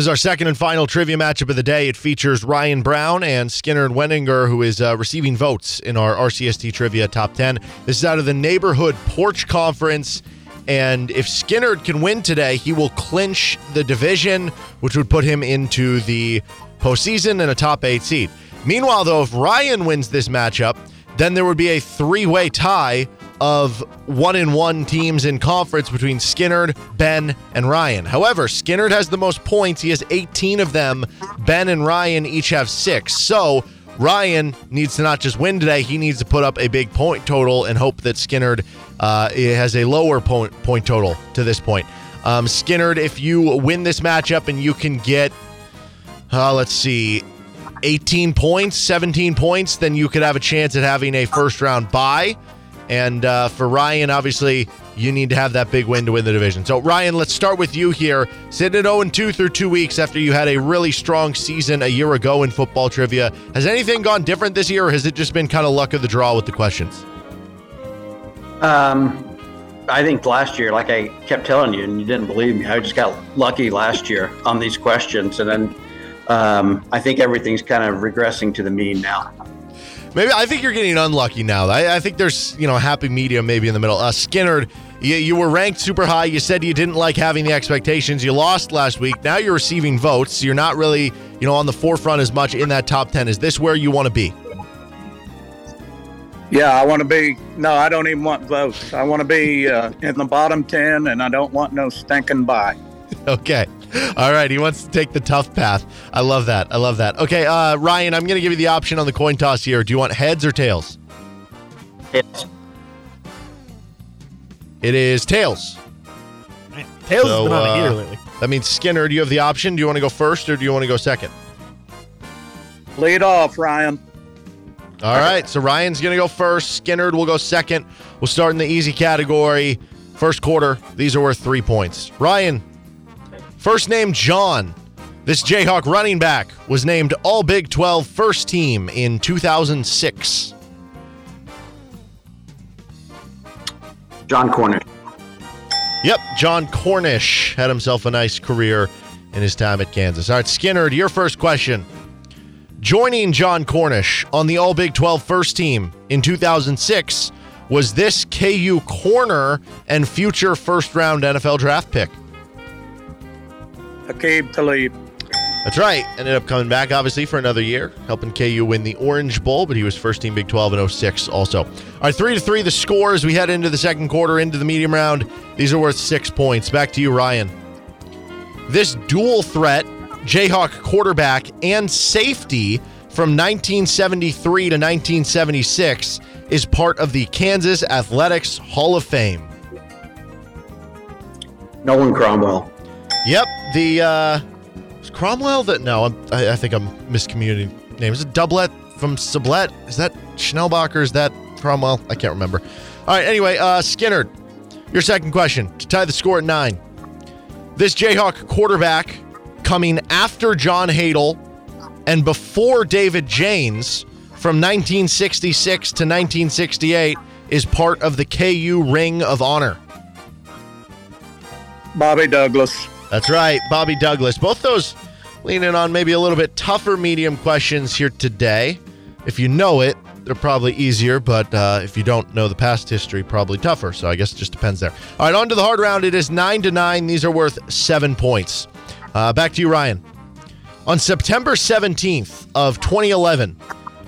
This is our second and final trivia matchup of the day. It features Ryan Brown and Skinner and Wenninger, who is uh, receiving votes in our RCST trivia top 10. This is out of the Neighborhood Porch Conference. And if Skinner can win today, he will clinch the division, which would put him into the postseason and a top eight seed. Meanwhile, though, if Ryan wins this matchup, then there would be a three way tie of one in one teams in conference between Skinnerd, Ben, and Ryan. However, Skinnerd has the most points. He has 18 of them. Ben and Ryan each have six. So Ryan needs to not just win today, he needs to put up a big point total and hope that Skinnerd uh, has a lower point, point total to this point. Um, Skinnerd, if you win this matchup and you can get, uh, let's see, 18 points, 17 points, then you could have a chance at having a first round bye. And uh, for Ryan, obviously, you need to have that big win to win the division. So, Ryan, let's start with you here. Sitting at 0 2 through two weeks after you had a really strong season a year ago in football trivia. Has anything gone different this year, or has it just been kind of luck of the draw with the questions? Um, I think last year, like I kept telling you, and you didn't believe me, I just got lucky last year on these questions, and then um, I think everything's kind of regressing to the mean now. Maybe I think you're getting unlucky now. I, I think there's you know a happy medium maybe in the middle. Uh, Skinner, you, you were ranked super high. You said you didn't like having the expectations. You lost last week. Now you're receiving votes. You're not really you know on the forefront as much in that top ten. Is this where you want to be? Yeah, I want to be. No, I don't even want votes. I want to be uh, in the bottom 10, and I don't want no stinking bye. Okay. All right. He wants to take the tough path. I love that. I love that. Okay, uh, Ryan, I'm going to give you the option on the coin toss here. Do you want heads or tails? It's It is tails. Man, Tails So, has been on a uh, heater lately. That means Skinner. Do you have the option? Do you want to go first or do you want to go second? Lead off, Ryan. All right, so Ryan's going to go first. Skinner will go second. We'll start in the easy category. First quarter, these are worth three points. Ryan, first name John. This Jayhawk running back was named All Big 12 first team in 2006. John Cornish. Yep, John Cornish had himself a nice career in his time at Kansas. All right, Skinner, to your first question. Joining John Cornish on the All Big 12 first team in 2006 was this KU corner and future first round NFL draft pick. Aqib Talib. That's right. Ended up coming back, obviously, for another year, helping KU win the Orange Bowl, but he was first team Big 12 in 06 also. All right, three to three, the score as we head into the second quarter, into the medium round. These are worth six points. Back to you, Ryan. This dual threat, Jayhawk quarterback and safety from 1973 to 1976, is part of the Kansas Athletics Hall of Fame. Nolan Cromwell. Yep, the uh Cromwell that no, I, I think I'm miscommunicating names. Doublet from Sublette? Is that Schnellbacher? Is that Cromwell? I can't remember. All right, anyway, uh Skinner, your second question to tie the score at nine. This Jayhawk quarterback coming after John Hadl and before David Jaynes from 1966 to 1968 is part of the KU Ring of Honor. Bobby Douglass. That's right, Bobby Douglass. Both those leaning on maybe a little bit tougher medium questions here today. If you know it, they're probably easier, but uh, if you don't know the past history, probably tougher. So I guess it just depends there. All right, on to the hard round. It is nine to nine. These are worth seven points. Uh, back to you, Ryan. On September 17th of 2011,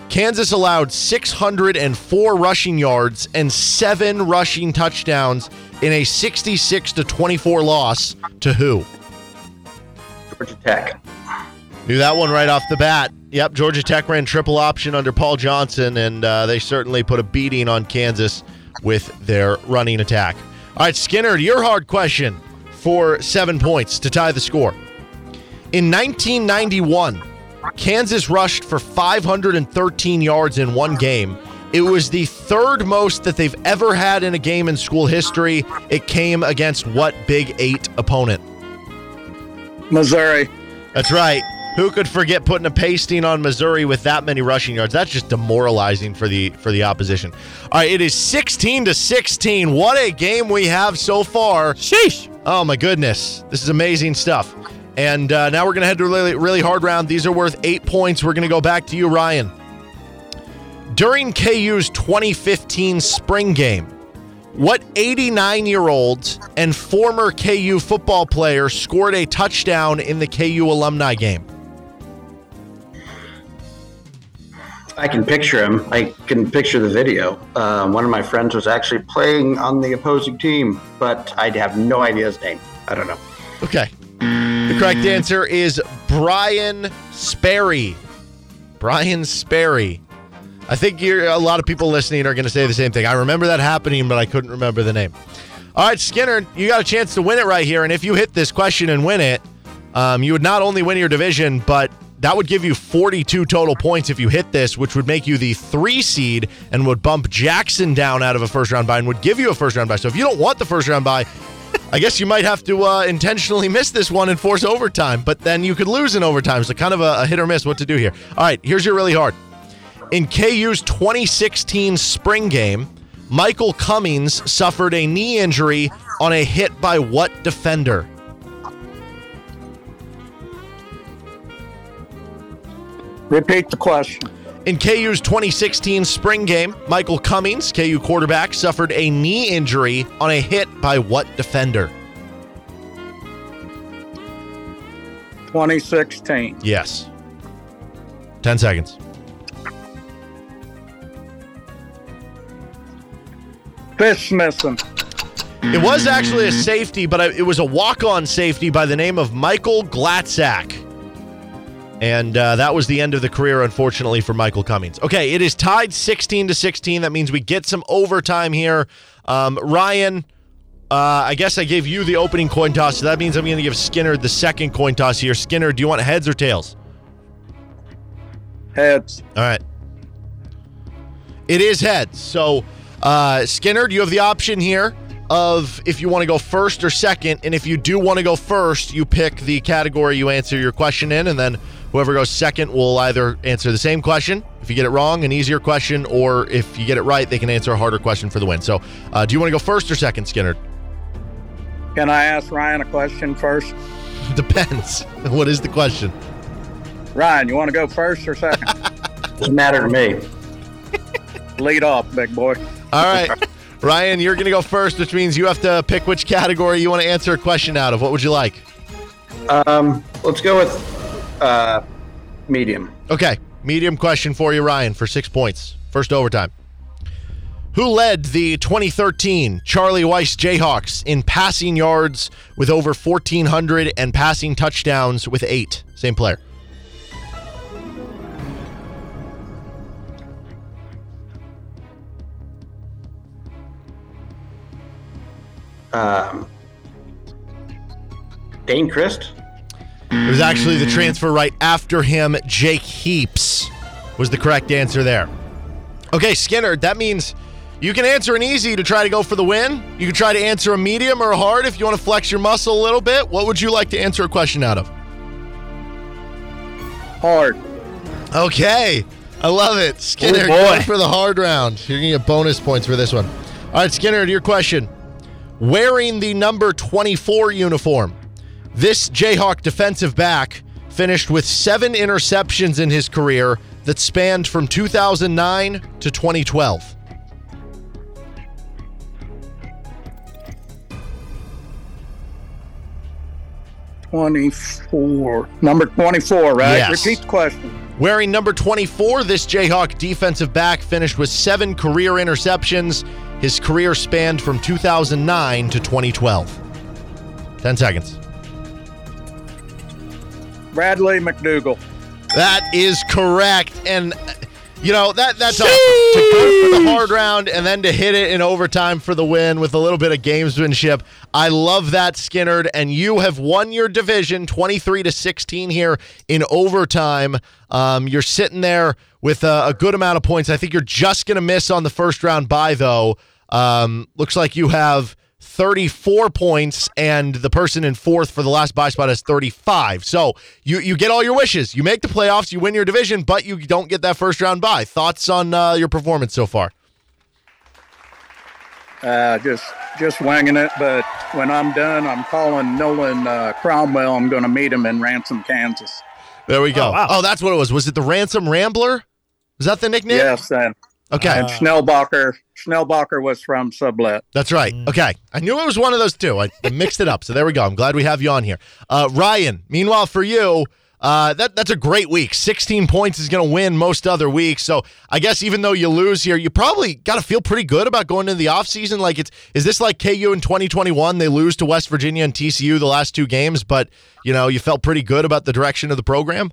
Kansas allowed 604 rushing yards and seven rushing touchdowns in a 66 to 24 loss to who? Georgia Tech. Knew that one right off the bat. Yep, Georgia Tech ran triple option under Paul Johnson, and uh, they certainly put a beating on Kansas with their running attack. All right, Skinner, your hard question for seven points to tie the score. In 1991, Kansas rushed for 513 yards in one game. It was the third most that they've ever had in a game in school history. It came against what Big Eight opponent? Missouri. That's right. Who could forget putting a pasting on Missouri with that many rushing yards? That's just demoralizing for the for the opposition. All right, it is 16 to 16. What a game we have so far. Sheesh. Oh my goodness. This is amazing stuff. And uh, now we're going to head to a really, really hard round. These are worth eight points. We're going to go back to you, Ryan. During KU's 2015 spring game, what 89 year old and former KU football player scored a touchdown in the KU alumni game? I can picture him. I can picture the video. Uh, one of my friends was actually playing on the opposing team, but I have no idea his name. I don't know. Okay. The correct answer is Brian Sperry. Brian Sperry. I think a lot of people listening are going to say the same thing. I remember that happening, but I couldn't remember the name. All right, Skinner, you got a chance to win it right here. And if you hit this question and win it, um, you would not only win your division, but that would give you 42 total points if you hit this, which would make you the three seed and would bump Jackson down out of a first round bye and would give you a first round bye. So if you don't want the first round bye, I guess you might have to uh, intentionally miss this one and force overtime, but then you could lose in overtime. So kind of a, a hit or miss what to do here. All right, here's your really hard. In KU's 2016 spring game, Michael Cummings suffered a knee injury on a hit by what defender? Repeat the question. In KU's 2016 spring game, Michael Cummings, KU quarterback, suffered a knee injury on a hit by what defender? 2016. Yes. 10 seconds. Fish Smithson. It was actually a safety, but it was a walk on safety by the name of Michael Glatczak. And uh, that was the end of the career, unfortunately, for Michael Cummings. Okay, it is tied 16 to 16. That means we get some overtime here. Um, Ryan, uh, I guess I gave you the opening coin toss, so that means I'm going to give Skinner the second coin toss here. Skinner, do you want heads or tails? Heads. All right. It is heads. So, uh, Skinner, do you have the option here of if you want to go first or second? And if you do want to go first, you pick the category you answer your question in, and then whoever goes second will either answer the same question. If you get it wrong, an easier question, or if you get it right, they can answer a harder question for the win. So, uh, do you want to go first or second, Skinner? Can I ask Ryan a question first? Depends. What is the question? Ryan, you want to go first or second? Doesn't matter to me. Lead off, big boy. All right. Ryan, you're going to go first, which means you have to pick which category you want to answer a question out of. What would you like? Um, let's go with uh, medium. Okay. Medium question for you, Ryan, for six points. First overtime. Who led the 2013 Charlie Weis Jayhawks in passing yards with over 1,400 and passing touchdowns with eight? Same player. Um, Dayne Crist. It was actually the transfer right after him. Jake Heaps was the correct answer there. Okay, Skinner, that means you can answer an easy to try to go for the win. You can try to answer a medium or a hard if you want to flex your muscle a little bit. What would you like to answer a question out of? Hard. Okay. I love it. Skinner, Oh, boy. going for the hard round. You're going to get bonus points for this one. All right, Skinner, to your question. Wearing the number 24 uniform, this Jayhawk defensive back finished with seven interceptions in his career that spanned from 2009 to 2012. Twenty-four. Number twenty-four, right? Yes. Repeat the question. Wearing number 24, this Jayhawk defensive back finished with seven career interceptions. His career spanned from 2009 to 2012. 10 seconds. Bradley McDougald. That is correct. And You know that that's awesome. to go for the hard round and then to hit it in overtime for the win with a little bit of gamesmanship. I love that, Skinnerd, and you have won your division twenty three to sixteen here in overtime. Um, you're sitting there with a, a, good amount of points. I think you're just going to miss on the first round by though. Um, looks like you have 34 points, and the person in fourth for the last buy spot has 35. So you you get all your wishes. You make the playoffs, you win your division, but you don't get that first round buy. Thoughts on uh, your performance so far? Uh, just just winging it, but when I'm done, I'm calling Nolan uh, Cromwell. I'm going to meet him in Ransom, Kansas. There we go. Oh, wow. oh, that's what it was. Was it the Ransom Rambler? Is that the nickname? Yes, and Okay. and Schnellbacher. Schnellbacher was from Sublette. That's right. Mm. Okay. I knew it was one of those two. I, I mixed it up. So there we go. I'm glad we have you on here. Uh, Ryan, meanwhile, for you, uh, that that's a great week. 16 points is going to win most other weeks. So I guess even though you lose here, you probably got to feel pretty good about going into the offseason. Like it's is this like KU in 2021? They lose to West Virginia and TCU the last two games, but you know you felt pretty good about the direction of the program.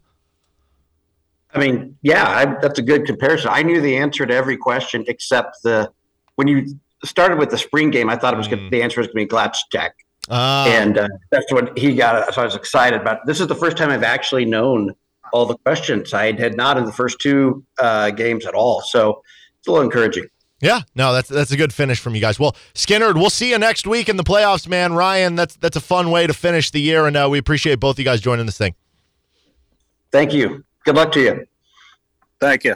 I mean, yeah, I, that's a good comparison. I knew the answer to every question except the when you started with the spring game. I thought it was gonna, the answer was going to be Glatczak, Uh, and uh, that's what he got. So I was excited about. This is the first time I've actually known all the questions. I had not in the first two uh, games at all. So it's a little encouraging. Yeah, no, that's that's a good finish from you guys. Well, Skinner, we'll see you next week in the playoffs, man. Ryan, that's that's a fun way to finish the year, and uh, we appreciate both you guys joining this thing. Thank you. Good luck to you. Thank you.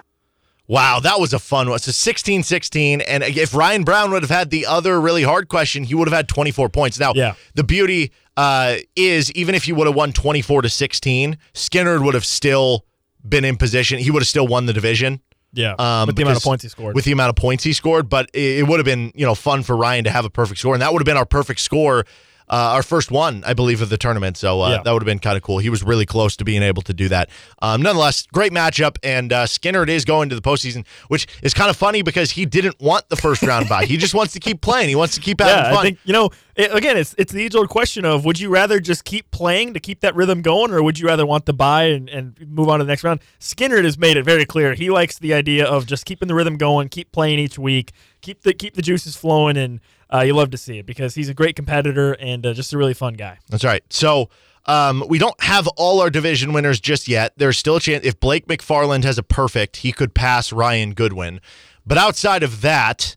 Wow, that was a fun one. So 16 16. And if Ryan Brown would have had the other really hard question, he would have had 24 points. Now, Yeah. the beauty uh, is even if he would have won 24 to 16, Skinner would have still been in position. He would have still won the division. Yeah. Um, with the amount of points he scored. With the amount of points he scored, but it, it would have been you know fun for Ryan to have a perfect score, and that would have been our perfect score, uh, our first one, I believe, of the tournament. So uh, Yeah. that would have been kind of cool. He was really close to being able to do that. Um, nonetheless, great matchup, and uh, Skinner is going to the postseason, which is kind of funny because he didn't want the first round bye. He just wants to keep playing. He wants to keep having yeah, fun. I think you know. It, again, it's it's the age old question of would you rather just keep playing to keep that rhythm going, or would you rather want to buy and, and move on to the next round? Skinner has made it very clear he likes the idea of just keeping the rhythm going, keep playing each week, keep the keep the juices flowing, and uh, you love to see it because he's a great competitor and uh, just a really fun guy. That's right. So um, we don't have all our division winners just yet. There's still a chance if Blake McFarland has a perfect, he could pass Ryan Goodwin. But outside of that,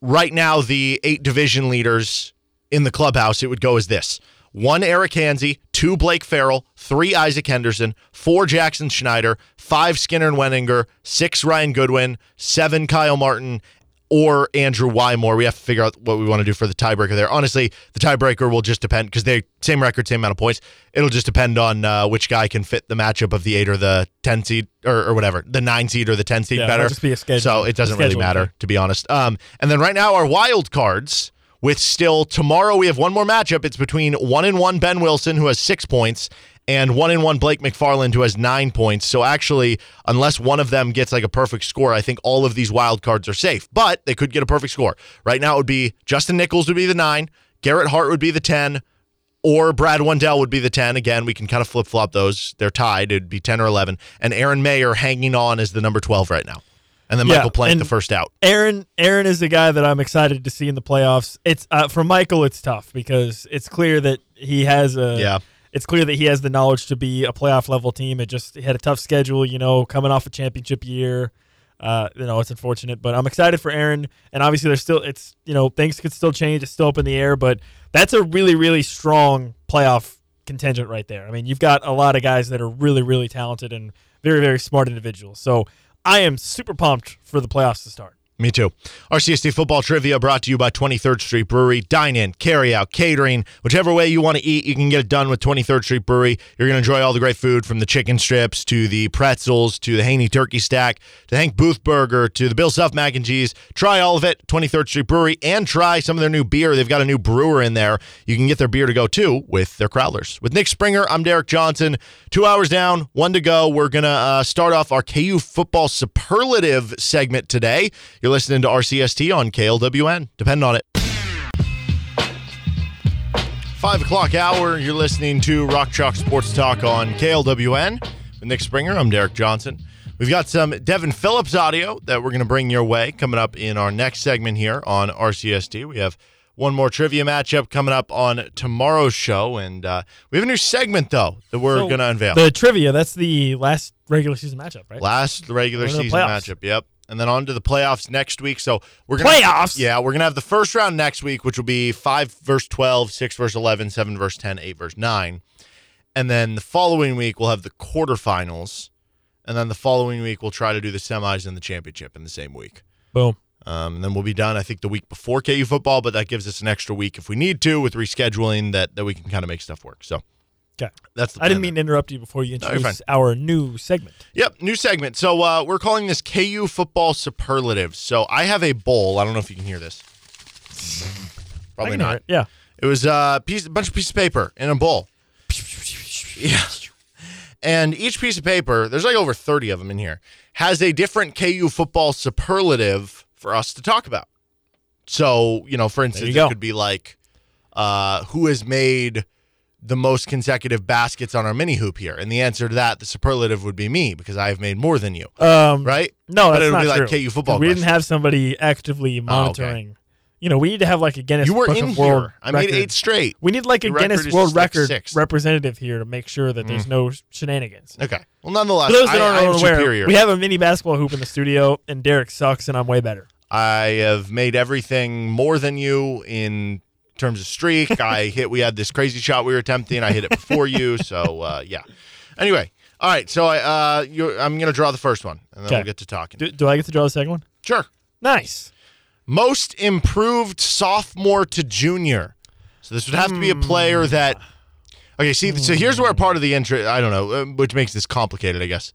right now the eight division leaders in the clubhouse, it would go as this. One Eric Hansey, two Blake Farrell, three Isaac Henderson, four Jackson Schneider, five Skinner and Wenninger, six Ryan Goodwin, seven Kyle Martin, or Andrew Wymore. We have to figure out what we want to do for the tiebreaker there. Honestly, the tiebreaker will just depend because they same record, same amount of points. It'll just depend on uh, which guy can fit the matchup of the eight or the ten seed or, or whatever, the nine seed or the ten seed Yeah, better. just be a schedule- so it doesn't really matter to be honest. Um, and then right now our wild cards with still tomorrow we have one more matchup. It's between one and one Ben Wilson who has six points and one in one Blake McFarland who has nine points. So actually, unless one of them gets like a perfect score, I think all of these wild cards are safe. But they could get a perfect score. Right now it would be Justin Nichols would be the nine, Garrett Hart would be the ten, or Brad Wendell would be the 10. Again, we can kind of flip flop those. They're tied. It'd be 10 or 11. And Aaron Mayer hanging on as the number 12 right now. And then Yeah, Michael Plank, the first out. Aaron Aaron is the guy that I'm excited to see in the playoffs. It's uh, for Michael. It's tough because it's clear that he has a Yeah. It's clear that he has the knowledge to be a playoff level team. It just had a tough schedule, you know, coming off a championship year. Uh, you know, it's unfortunate, but I'm excited for Aaron. And obviously, there's still it's you know things could still change. It's still up in the air, but that's a really really strong playoff contingent right there. I mean, you've got a lot of guys that are really really talented and very very smart individuals. So I am super pumped for the playoffs to start. Me too. RCST football trivia brought to you by 23rd Street Brewery. Dine in, carry out, catering, whichever way you want to eat, you can get it done with 23rd Street Brewery. You're going to enjoy all the great food from the chicken strips to the pretzels to the Hanni turkey stack to Hank Booth burger to the Bill Self mac and cheese. Try all of it, 23rd Street Brewery, and try some of their new beer. They've got a new brewer in there. You can get their beer to go too with their crowlers. With Nick Springer, I'm Derek Johnson. Two hours down, one to go. We're going to uh, start off our KU football superlative segment today. You're listening to RCST on KLWN. Depend on it. Five o'clock hour. You're listening to Rock Chalk Sports Talk on KLWN with Nick Springer. I'm Derek Johnson. We've got some Devin Phillips audio that we're going to bring your way coming up in our next segment here on RCST. We have one more trivia matchup coming up on tomorrow's show, and uh, we have a new segment though that we're So, going to unveil. The trivia, that's the last regular season matchup, right? Last regular We're in the season playoffs. matchup. Yep. And then on to the playoffs next week. So we're gonna Playoffs? Yeah, we're gonna have the first round next week, which will be five verse 12, six verse 11, seven verse 10, eight verse nine. And then the following week we'll have the quarterfinals. And then the following week we'll try to do the semis and the championship in the same week. Boom. Um, and then we'll be done, I think, the week before KU football, but that gives us an extra week if we need to with rescheduling that that we can kind of make stuff work. So Okay. that's the I didn't mean to interrupt you before you No, introduced our new segment. Yep, new segment. So uh, we're calling this KU football superlatives. So I have a bowl. I don't know if you can hear this. Probably I can hear not. it, Yeah. It was uh, piece, a bunch of pieces of paper in a bowl. Yeah. And each piece of paper, there's like over 30 of them in here, has a different KU football superlative for us to talk about. So, you know, for instance, it could be like uh, who has made the most consecutive baskets on our mini hoop here? And the answer to that, the superlative would be me because I have made more than you. Um, right? No, But that's it would not be like true. KU football. We didn't have somebody actively monitoring. You know, we need to have like a Guinness You were in World here. I made record. eight straight. We need like a Your Guinness World like Record six. representative here to make sure that there's Mm. no shenanigans. Okay. Well, nonetheless, For those that I, aren't aware, superior. we have a mini basketball hoop in the studio, and Derek sucks, and I'm way better. I have made everything more than you in terms of streak. I hit. We had this crazy shot we were attempting. I hit it before you. So uh, yeah. Anyway, all right. So I, uh, I'm gonna draw the first one, and then we'll get to talking. Do, do I get to draw the second one? Sure. Nice. Most improved sophomore to junior. So this would have to be a player that. Okay. See. So here's where part of the intro. I don't know, uh, which makes this complicated. I guess.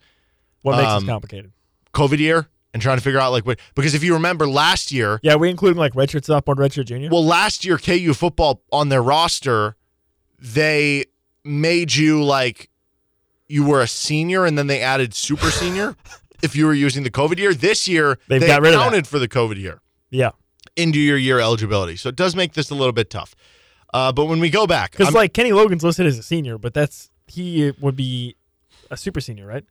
What makes Um, this complicated? COVID year and trying to figure out like what because if you remember last year, Yeah, we include like redshirt sophomore, redshirt junior. well last year KU football on their roster, they made you like you were a senior and then they added super senior if you were using the COVID year. This year They've they got rid of that. counted for the COVID year yeah, into your year eligibility. So it does make this a little bit tough. Uh, but when we go back, because like Kenny Logan's listed as a senior, but that's he would be a super senior, right?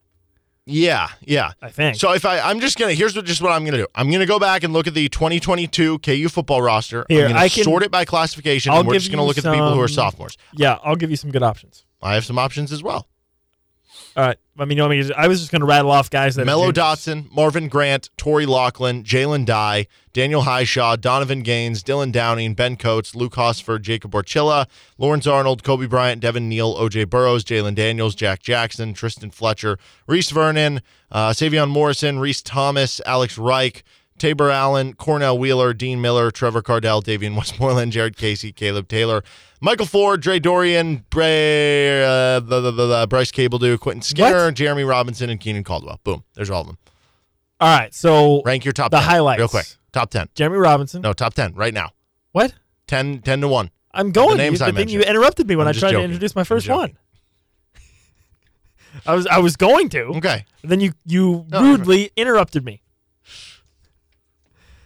Yeah, yeah. I think. So if I, I'm just gonna here's what just what I'm gonna do. I'm gonna go back and look at the 2022 KU football roster. Here, I'm gonna I can- sort it by classification, I'll and we're just gonna look at the people who are sophomores. yeah, I'll give you some good options. I have some options as well. All right. I mean, you want me to, I was just going to rattle off guys that Mello. Dotson, Marvin Grant, Tori Lachlan, Jalen Dye, Daniel Hishaw, Donovan Gaines, Dylan Downing, Ben Coates, Luke Hosford, Jacob Orchilla, Lawrence Arnold, Cobee Bryant, Devin Neal, OJ Burroughs, Jalon Daniels, Jack Jackson, Tristan Fletcher, Reese Vernon, uh, Sevion Morrison, Reese Thomas, Alex Reich, Tabor Allen, Cornell Wheeler, Dean Miller, Trevor Cardell, Davion Westmoreland, Jared Casey, Caleb Taylor, Michael Ford, Dre Dorian, Bray, uh, the, the, the, the Bryce Cabeldue, Quentin Skinner, What? Jeremy Robinson, and Keenan Caldwell. Boom. There's all of them. All right. So Rank your top the 10. highlights. Real quick. Top 10. Jeremy Robinson. No, top 10 right now. What? 10, 10 to 1. I'm going. The names you, I then you interrupted me when I'm I tried joking. to introduce my first one. I was I was going to. Okay. Then you you No, rudely interrupted me.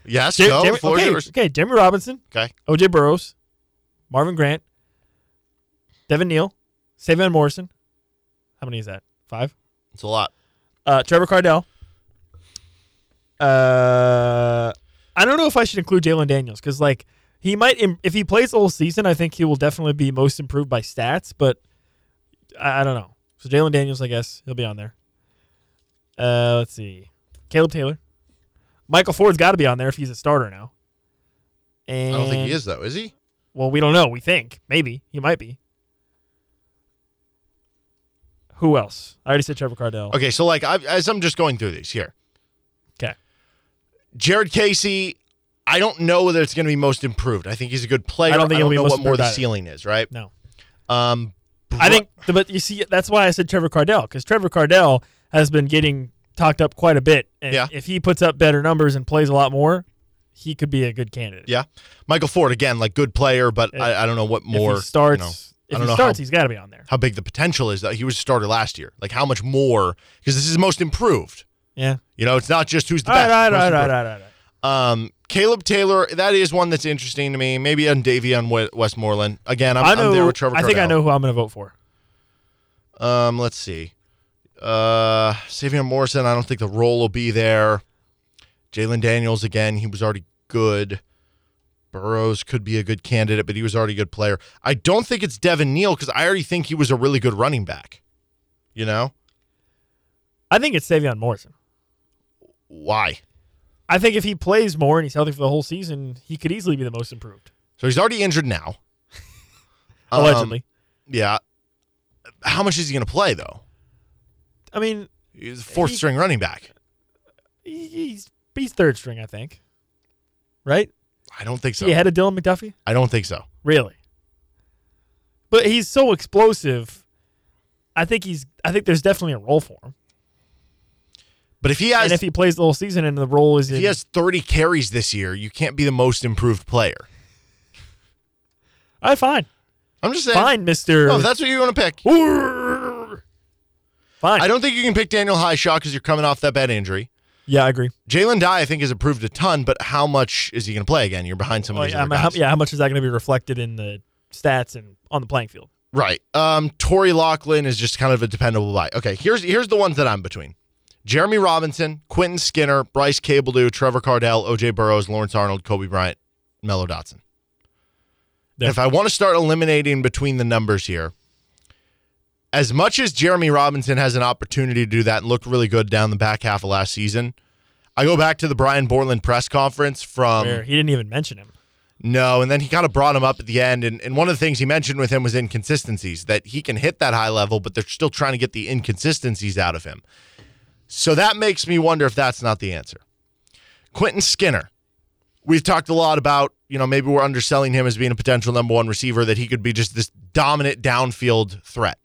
Yes, go. Jeremy- okay, yours. okay. Jeremy Robinson, Okay. OJ Burroughs, Marvin Grant, Devin Neal, Sevion Morrison. How many is that? Five. It's a lot. Uh, Trevor Cardell. Uh, I don't know if I should include Jalon Daniels because, like, he might if he plays the whole season. I think he will definitely be most improved by stats, but I, I don't know. So Jalon Daniels, I guess he'll be on there. Uh, let's see, Caleb Taylor, Michael Ford's got to be on there if he's a starter now. I don't think he is, though. Is he? Well, we don't know. We think maybe he might be. Who else? I already said Trevor Cardell. Okay, so like I, as I'm just going through these here, Okay. Jared Casey, I don't know whether it's going to be most improved. I think he's a good player. I don't think he'll be know most what more the ceiling is, right? No. Um, I think, but you see, that's why I said Trevor Cardell because Trevor Cardell has been getting talked up quite a bit, and Yeah. if he puts up better numbers and plays a lot more, he could be a good candidate. Yeah, Michael Ford again, like good player, but If- I, I don't know what more. if he starts, you know, I if don't he know starts, how, he's got to be on there. how big the potential is. That he was a starter last year. Like how much more? Because this is most improved. Yeah. You know, it's not just who's the All best. right, all right, all right, all right, all right. Um, Caleb Taylor, that is one that's interesting to me. Maybe on Davion on Westmoreland. Again, I'm, I I'm there with Trevor. I think I know who I'm going to vote for. Um, let's see. Uh, Sevion Morrison, I don't think the role will be there. Jalon Daniels, again, he was already good. Burroughs could be a good candidate, but he was already a good player. I don't think it's Devin Neal because I already think he was a really good running back. You know? I think it's Sevion Morrison. Why? I think if he plays more and he's healthy for the whole season, he could easily be the most improved. So he's already injured now. Um, Allegedly. yeah. How much is he going to play, though? I mean, He's a fourth He- string running back. he- he's he's third string, I think. Right? I don't think so. He ahead of Dylan McDuffie? I don't think so. Really? But he's so explosive. I think he's I think there's definitely a role for him. But if he has and if he plays the whole season and the role is if in, he has 30 carries this year, you can't be the most improved player. all right, fine. I'm just saying. Fine, Mister. No, that's what you want to pick. Fine. I don't think you can pick Daniel Hishaw because you're coming off that bad injury. Yeah, I agree. Jalen Dye, I think, has improved a ton, but how much is he going to play again? You're behind some of these yeah, other how, guys. yeah, how much is that going to be reflected in the stats and on the playing field? Right. Um, Torry Locklin is just kind of a dependable buy. Okay, here's here's the ones that I'm between. Jereme Robinson, Quentin Skinner, Bryce Cabeldue, Trevor Kardell, OJ Burroughs, Lawrence Arnold, Cobee Bryant, Mello Dotson. Yeah. If I want to start eliminating between the numbers here, as much as Jereme Robinson has an opportunity to do that and looked really good down the back half of last season, I go back to the Brian Borland press conference from where he didn't even mention him. no, and then he kind of brought him up at the end. And, and one of the things he mentioned with him was inconsistencies, that he can hit that high level, but they're still trying to get the inconsistencies out of him. So that makes me wonder if that's not the answer. Quentin Skinner. We've talked a lot about, you know, maybe we're underselling him as being a potential number one receiver, that he could be just this dominant downfield threat.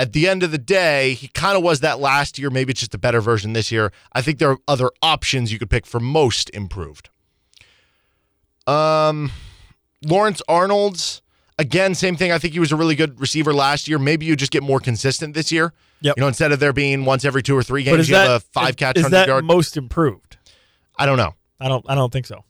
At the end of the day, he kind of was that last year. Maybe it's just a better version this year. I think there are other options you could pick for most improved. Um, Lawrence Arnold's again, same thing. I think he was a really good receiver last year. Maybe you just get more consistent this year. Yep. You know, instead of there being once every two or three games, you that have a five catch is hundred that yard. most improved? I don't know. I don't. I don't think so.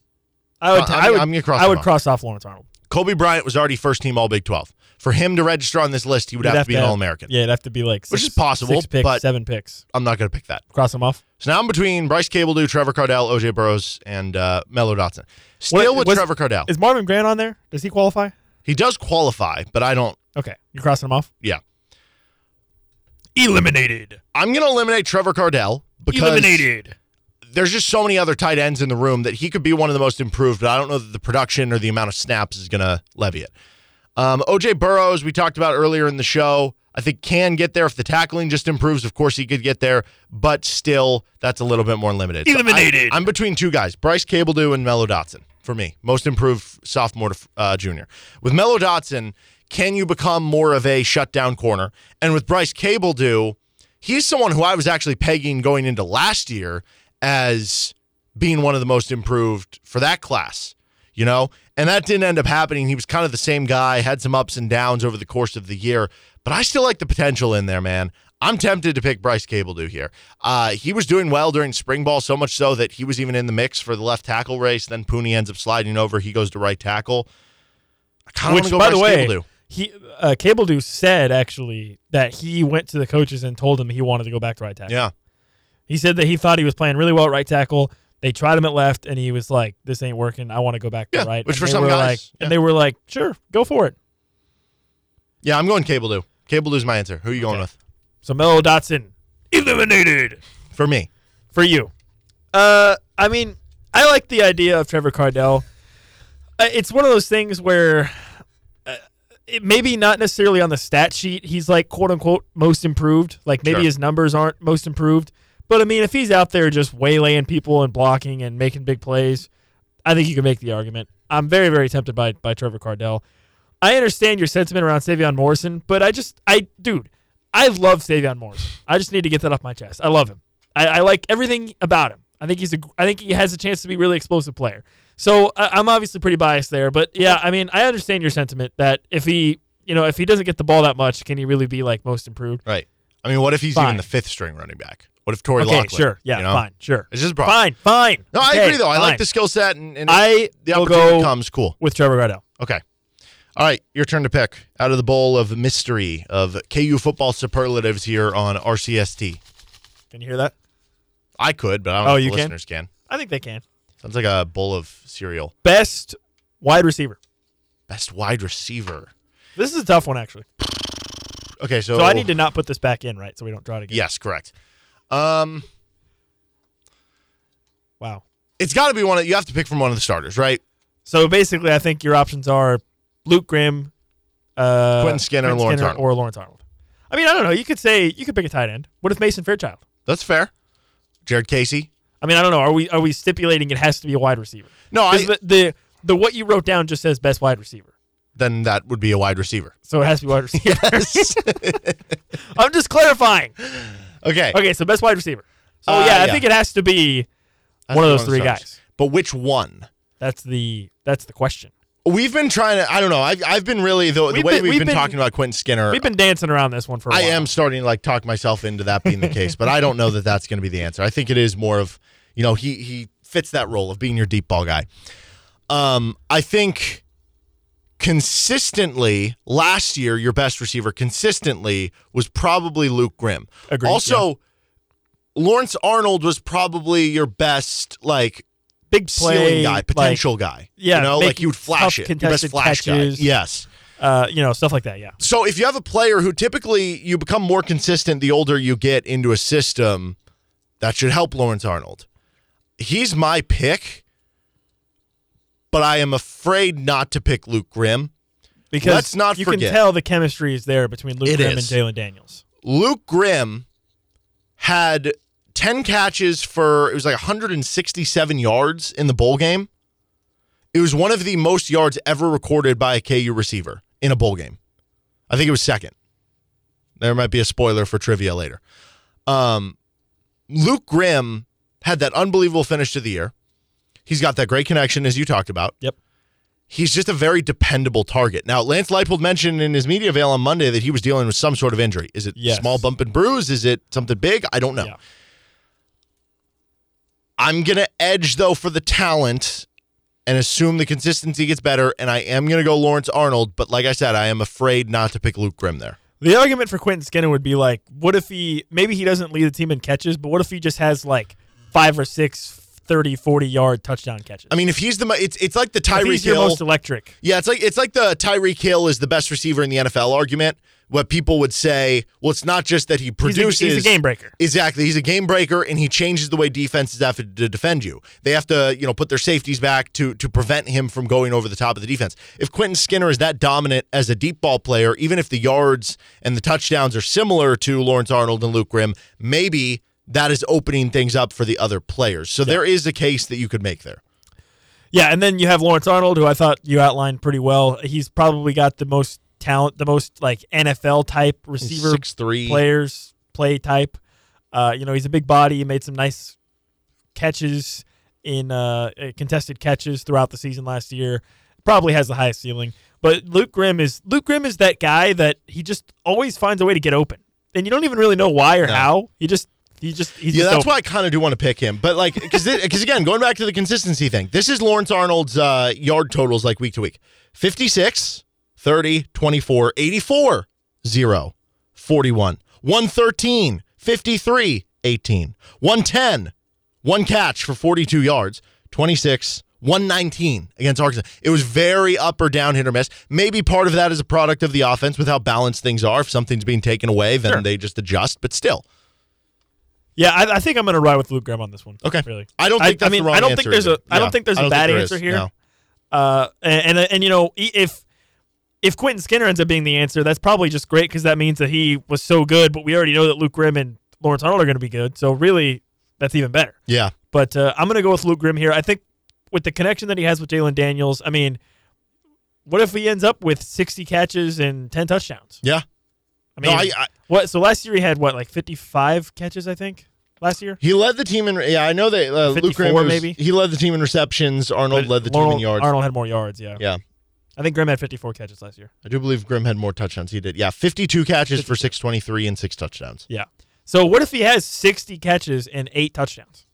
I would. Uh, I'm- I would. I'm gonna cross I would off. cross off Lawrence Arnold. Cobee Bryant was already first team All Big Twelve. For him to register on this list, he would You'd have, to be an All American. Yeah, it'd have to be like Which is possible, Six picks, but- seven picks. I'm not going to pick that. Cross them off. So now I'm between Bryce Cabeldue, Trevor Kardell, OJ Burroughs, and uh, Mello Dotson. Still What- with was- Trevor Kardell. Is Marvin Grant on there? Does he qualify? He does qualify, but I don't. Okay, you're crossing him off. Yeah. Eliminated. I'm going to eliminate Trevor Kardell because Eliminated. there's just so many other tight ends in the room that he could be one of the most improved, but I don't know that the production or the amount of snaps is going to levy it. Um, OJ Burroughs, we talked about earlier in the show, I think can get there if the tackling just improves. Of course, he could get there, but still, that's a little bit more limited. So I- Eliminated. I'm between two guys, Bryce Cabeldue and Mello Dotson. For me, most improved sophomore to uh, junior. With Mello Dotson, can you become more of a shutdown corner? And with Bryce Cabeldue, he's someone who I was actually pegging going into last year as being one of the most improved for that class, you know? And that didn't end up happening. He was kind of the same guy, had some ups and downs over the course of the year, but I still like the potential in there, man. I'm tempted to pick Bryce Cabeldue here. Uh, he was doing well during spring ball, so much so that he was even in the mix for the left tackle race. Then Pooney ends up sliding over. He goes to right tackle. I kind of want Which, by Bryce the way, Cabeldue. he uh, Cabeldue said actually that he went to the coaches and told them he wanted to go back to right tackle. Yeah. He said that he thought he was playing really well at right tackle. They tried him at left, and he was like, "This ain't working. I want to go back to Yeah, right." which And for they some were guys, like, yeah. and they were like, "Sure, go for it." Yeah, I'm going cable. Do cable Cabeldue's my answer. Who are you going with? So Mello Dotson eliminated For me. for you. Uh, I mean, I like the idea of Trevor Kardell. Uh, it's one of those things where uh, maybe not necessarily on the stat sheet. He's like quote unquote most improved. Like maybe Sure. his numbers aren't most improved. But I mean, if he's out there just waylaying people and blocking and making big plays, I think you can make the argument. I'm very, very tempted by by Trevor Kardell. I understand your sentiment around Sevion Morrison, but I just, I, dude, I love Sevion Morrison. I just need to get that off my chest. I love him. I, I like everything about him. I think he's a, I think he has a chance to be a really explosive player. So I, I'm obviously pretty biased there, but yeah, I mean, I understand your sentiment that if he, you know, if he doesn't get the ball that much, can he really be like most improved? Right. I mean, what if he's Fine. even the fifth string running back? What if Torry okay, Locklin? sure, yeah, you know? fine, sure, It's just fine, fine. No, I agree though. I fine. like the skill set and, and I the opportunity comes. Cool. with Trevor Kardell. Okay. All right, your turn to pick out of the bowl of mystery of KU football superlatives here on RCST. Can you hear that? I could, but I don't Oh, know if you the can? listeners can. I think they can. Sounds like a bowl of cereal. Best wide receiver. Best wide receiver. This is a tough one, actually. Okay, so So I need to not put this back in, right? So we don't draw it again. Yes, correct. Um, Wow. it's got to be one. Of, you have to pick from one of the starters, right? So basically, I think your options are Luke Grimm, uh, Quentin Skinner, Lawrence Arnold. or Lawrence Arnold. I mean, I don't know. You could say you could pick a tight end. What if Mason Fairchild? That's fair. Jared Casey. I mean, I don't know. Are we are we stipulating it has to be a wide receiver? No, I, the, the the what you wrote down just says best wide receiver, then that would be a wide receiver. so it has to be wide receiver. Yes. I'm just clarifying. Okay. Okay, so best wide receiver. So Uh, yeah, I yeah. think it has to be That's one of those three guys. But which one? That's the that's the question. We've been trying to. I don't know. I've, I've been really the, the way been- we've, we've been, been- talking about Quentin Skinner. We've been dancing around this one for a I while. I am starting to like talk myself into that being the case, but I don't know that that's going to be the answer. I think it is more of, you know, he he fits that role of being your deep ball guy. Um, I think consistently last year your best receiver consistently was probably Luke Grimm. Agreed, also, Lawrence Arnold was probably your best like Big ceiling play, guy, like- potential guy. yeah, you know, like you would flash it. Your best flash catches. guy. Yes. Uh, you know, stuff like that. Yeah. So if you have a player who typically you become more consistent the older you get into a system, that should help Lawrence Arnold. He's my pick, but I am afraid not to pick Luke Grimm. Because Let's not you forget. can tell the chemistry is there between Luke It Grimm and is. Jalon Daniels. Luke Grimm had 10 catches for it was like 167 yards in the bowl game. It was one of the most yards ever recorded by a KU receiver in a bowl game. I think it was second. There might be a spoiler for trivia later. Um, Luke Grimm had that unbelievable finish to the year. He's got that great connection as you talked about. Yep. He's just a very dependable target. Now, Lance Leipold mentioned in his media avail on Monday that he was dealing with some sort of injury. Is it Yes. small bump and bruise? Is it something big? I don't know. Yeah. I'm going to edge, though, for the talent and assume the consistency gets better. And I am going to go Lawrence Arnold. But like I said, I am afraid not to pick Luke Grimm there. The argument for Quentin Skinner would be like, what if he maybe he doesn't lead the team in catches, but what if he just has like five or six 30, 40 yard touchdown catches? I mean, if he's the it's it's like the Tyreek Hill. most electric. Yeah, it's like it's like the Tyreek Hill is the best receiver in the NFL argument. What people would say, well, it's not just that he He's a, produces. he's a game breaker. Exactly. He's a game breaker and he changes the way defenses have to defend you. They have to, you know, put their safeties back to to prevent him from going over the top of the defense. If Quentin Skinner is that dominant as a deep ball player, even if the yards and the touchdowns are similar to Lawrence Arnold and Luke Grimm, maybe that is opening things up for the other players. So there is a case that you could make there. Yeah, and then you have Lawrence Arnold, who I thought you outlined pretty well. He's probably got the most talent, the most like NFL type receiver Six three. players play type. Uh, you know, he's a big body. He made some nice catches in uh, uh, contested catches throughout the season last year. Probably has the highest ceiling. But Luke Grimm is Luke Grimm is that guy that he just always finds a way to get open, and you don't even really know why or No. how. He just he just he's yeah, just that's why I kind of do want to pick him. But like, because because again, going back to the consistency thing, this is Lawrence Arnold's uh, yard totals like week to week: 56, 30, 24, 84, 0, 41, 113, 53, 18, 110, one catch for 42 yards, 26. 119 against Arkansas. It was very up or down, hit or miss. Maybe part of that is a product of the offense with how balanced things are. If something's being taken away, then Sure. they just adjust. But still, Yeah, I, I think I'm going to ride with Luke Grimm on this one. Okay. really. I don't think I, that's mean, the wrong I don't think there's either. a. I Yeah. don't think there's I a bad there answer is, here. no. Uh, and, and and you know if if Quentin Skinner ends up being the answer, that's probably just great because that means that he was so good. But we already know that Luke Grimm and Lawrence Arnold are going to be good. So really, that's even better. Yeah. But uh, I'm going to go with Luke Grimm here. I think with the connection that he has with Jalon Daniels, I mean, what if he ends up with 60 catches and 10 touchdowns? Yeah. I mean, No, I- I- what? So last year he had what, like 55 catches? I think last year. He led the team in. Yeah, I know that uh, Luke 54 Grimm was- maybe? He led the team in receptions. Arnold But led the team in yards. Arnold had more yards. Yeah. Yeah, I think Grimm had 54 catches last year. I do believe Grimm had more touchdowns. He did. Yeah, fifty-two catches for six twenty-three and six touchdowns. Yeah. So what if he has 60 catches and eight touchdowns?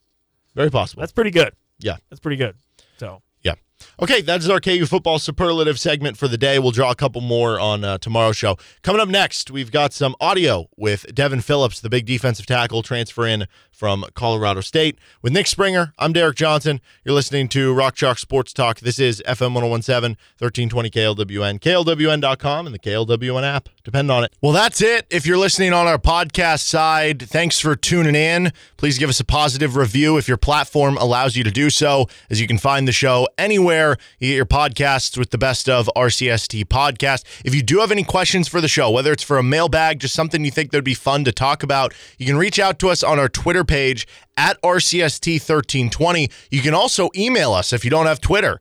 Very possible. That's pretty good. yeah, That's pretty good. So. Okay, that is our KU football superlative segment for the day. We'll draw a couple more on uh, tomorrow's show. Coming up next, we've got some audio with Devin Phillips, the big defensive tackle transfer in from Colorado State. With Nick Springer, I'm Derek Johnson. You're listening to Rock Chalk Sports Talk. This is FM 1017, 1320 KLWN, KLWN.com, and the KLWN app. Depend on it. Well, that's it. If you're listening on our podcast side, thanks for tuning in. Please give us a positive review if your platform allows you to do so, as you can find the show anywhere you get your podcasts with the best of RCST podcast. If you do have any questions for the show, whether it's for a mailbag, just something you think that would be fun to talk about, you can reach out to us on our Twitter page at RCST1320. You can also email us if you don't have Twitter.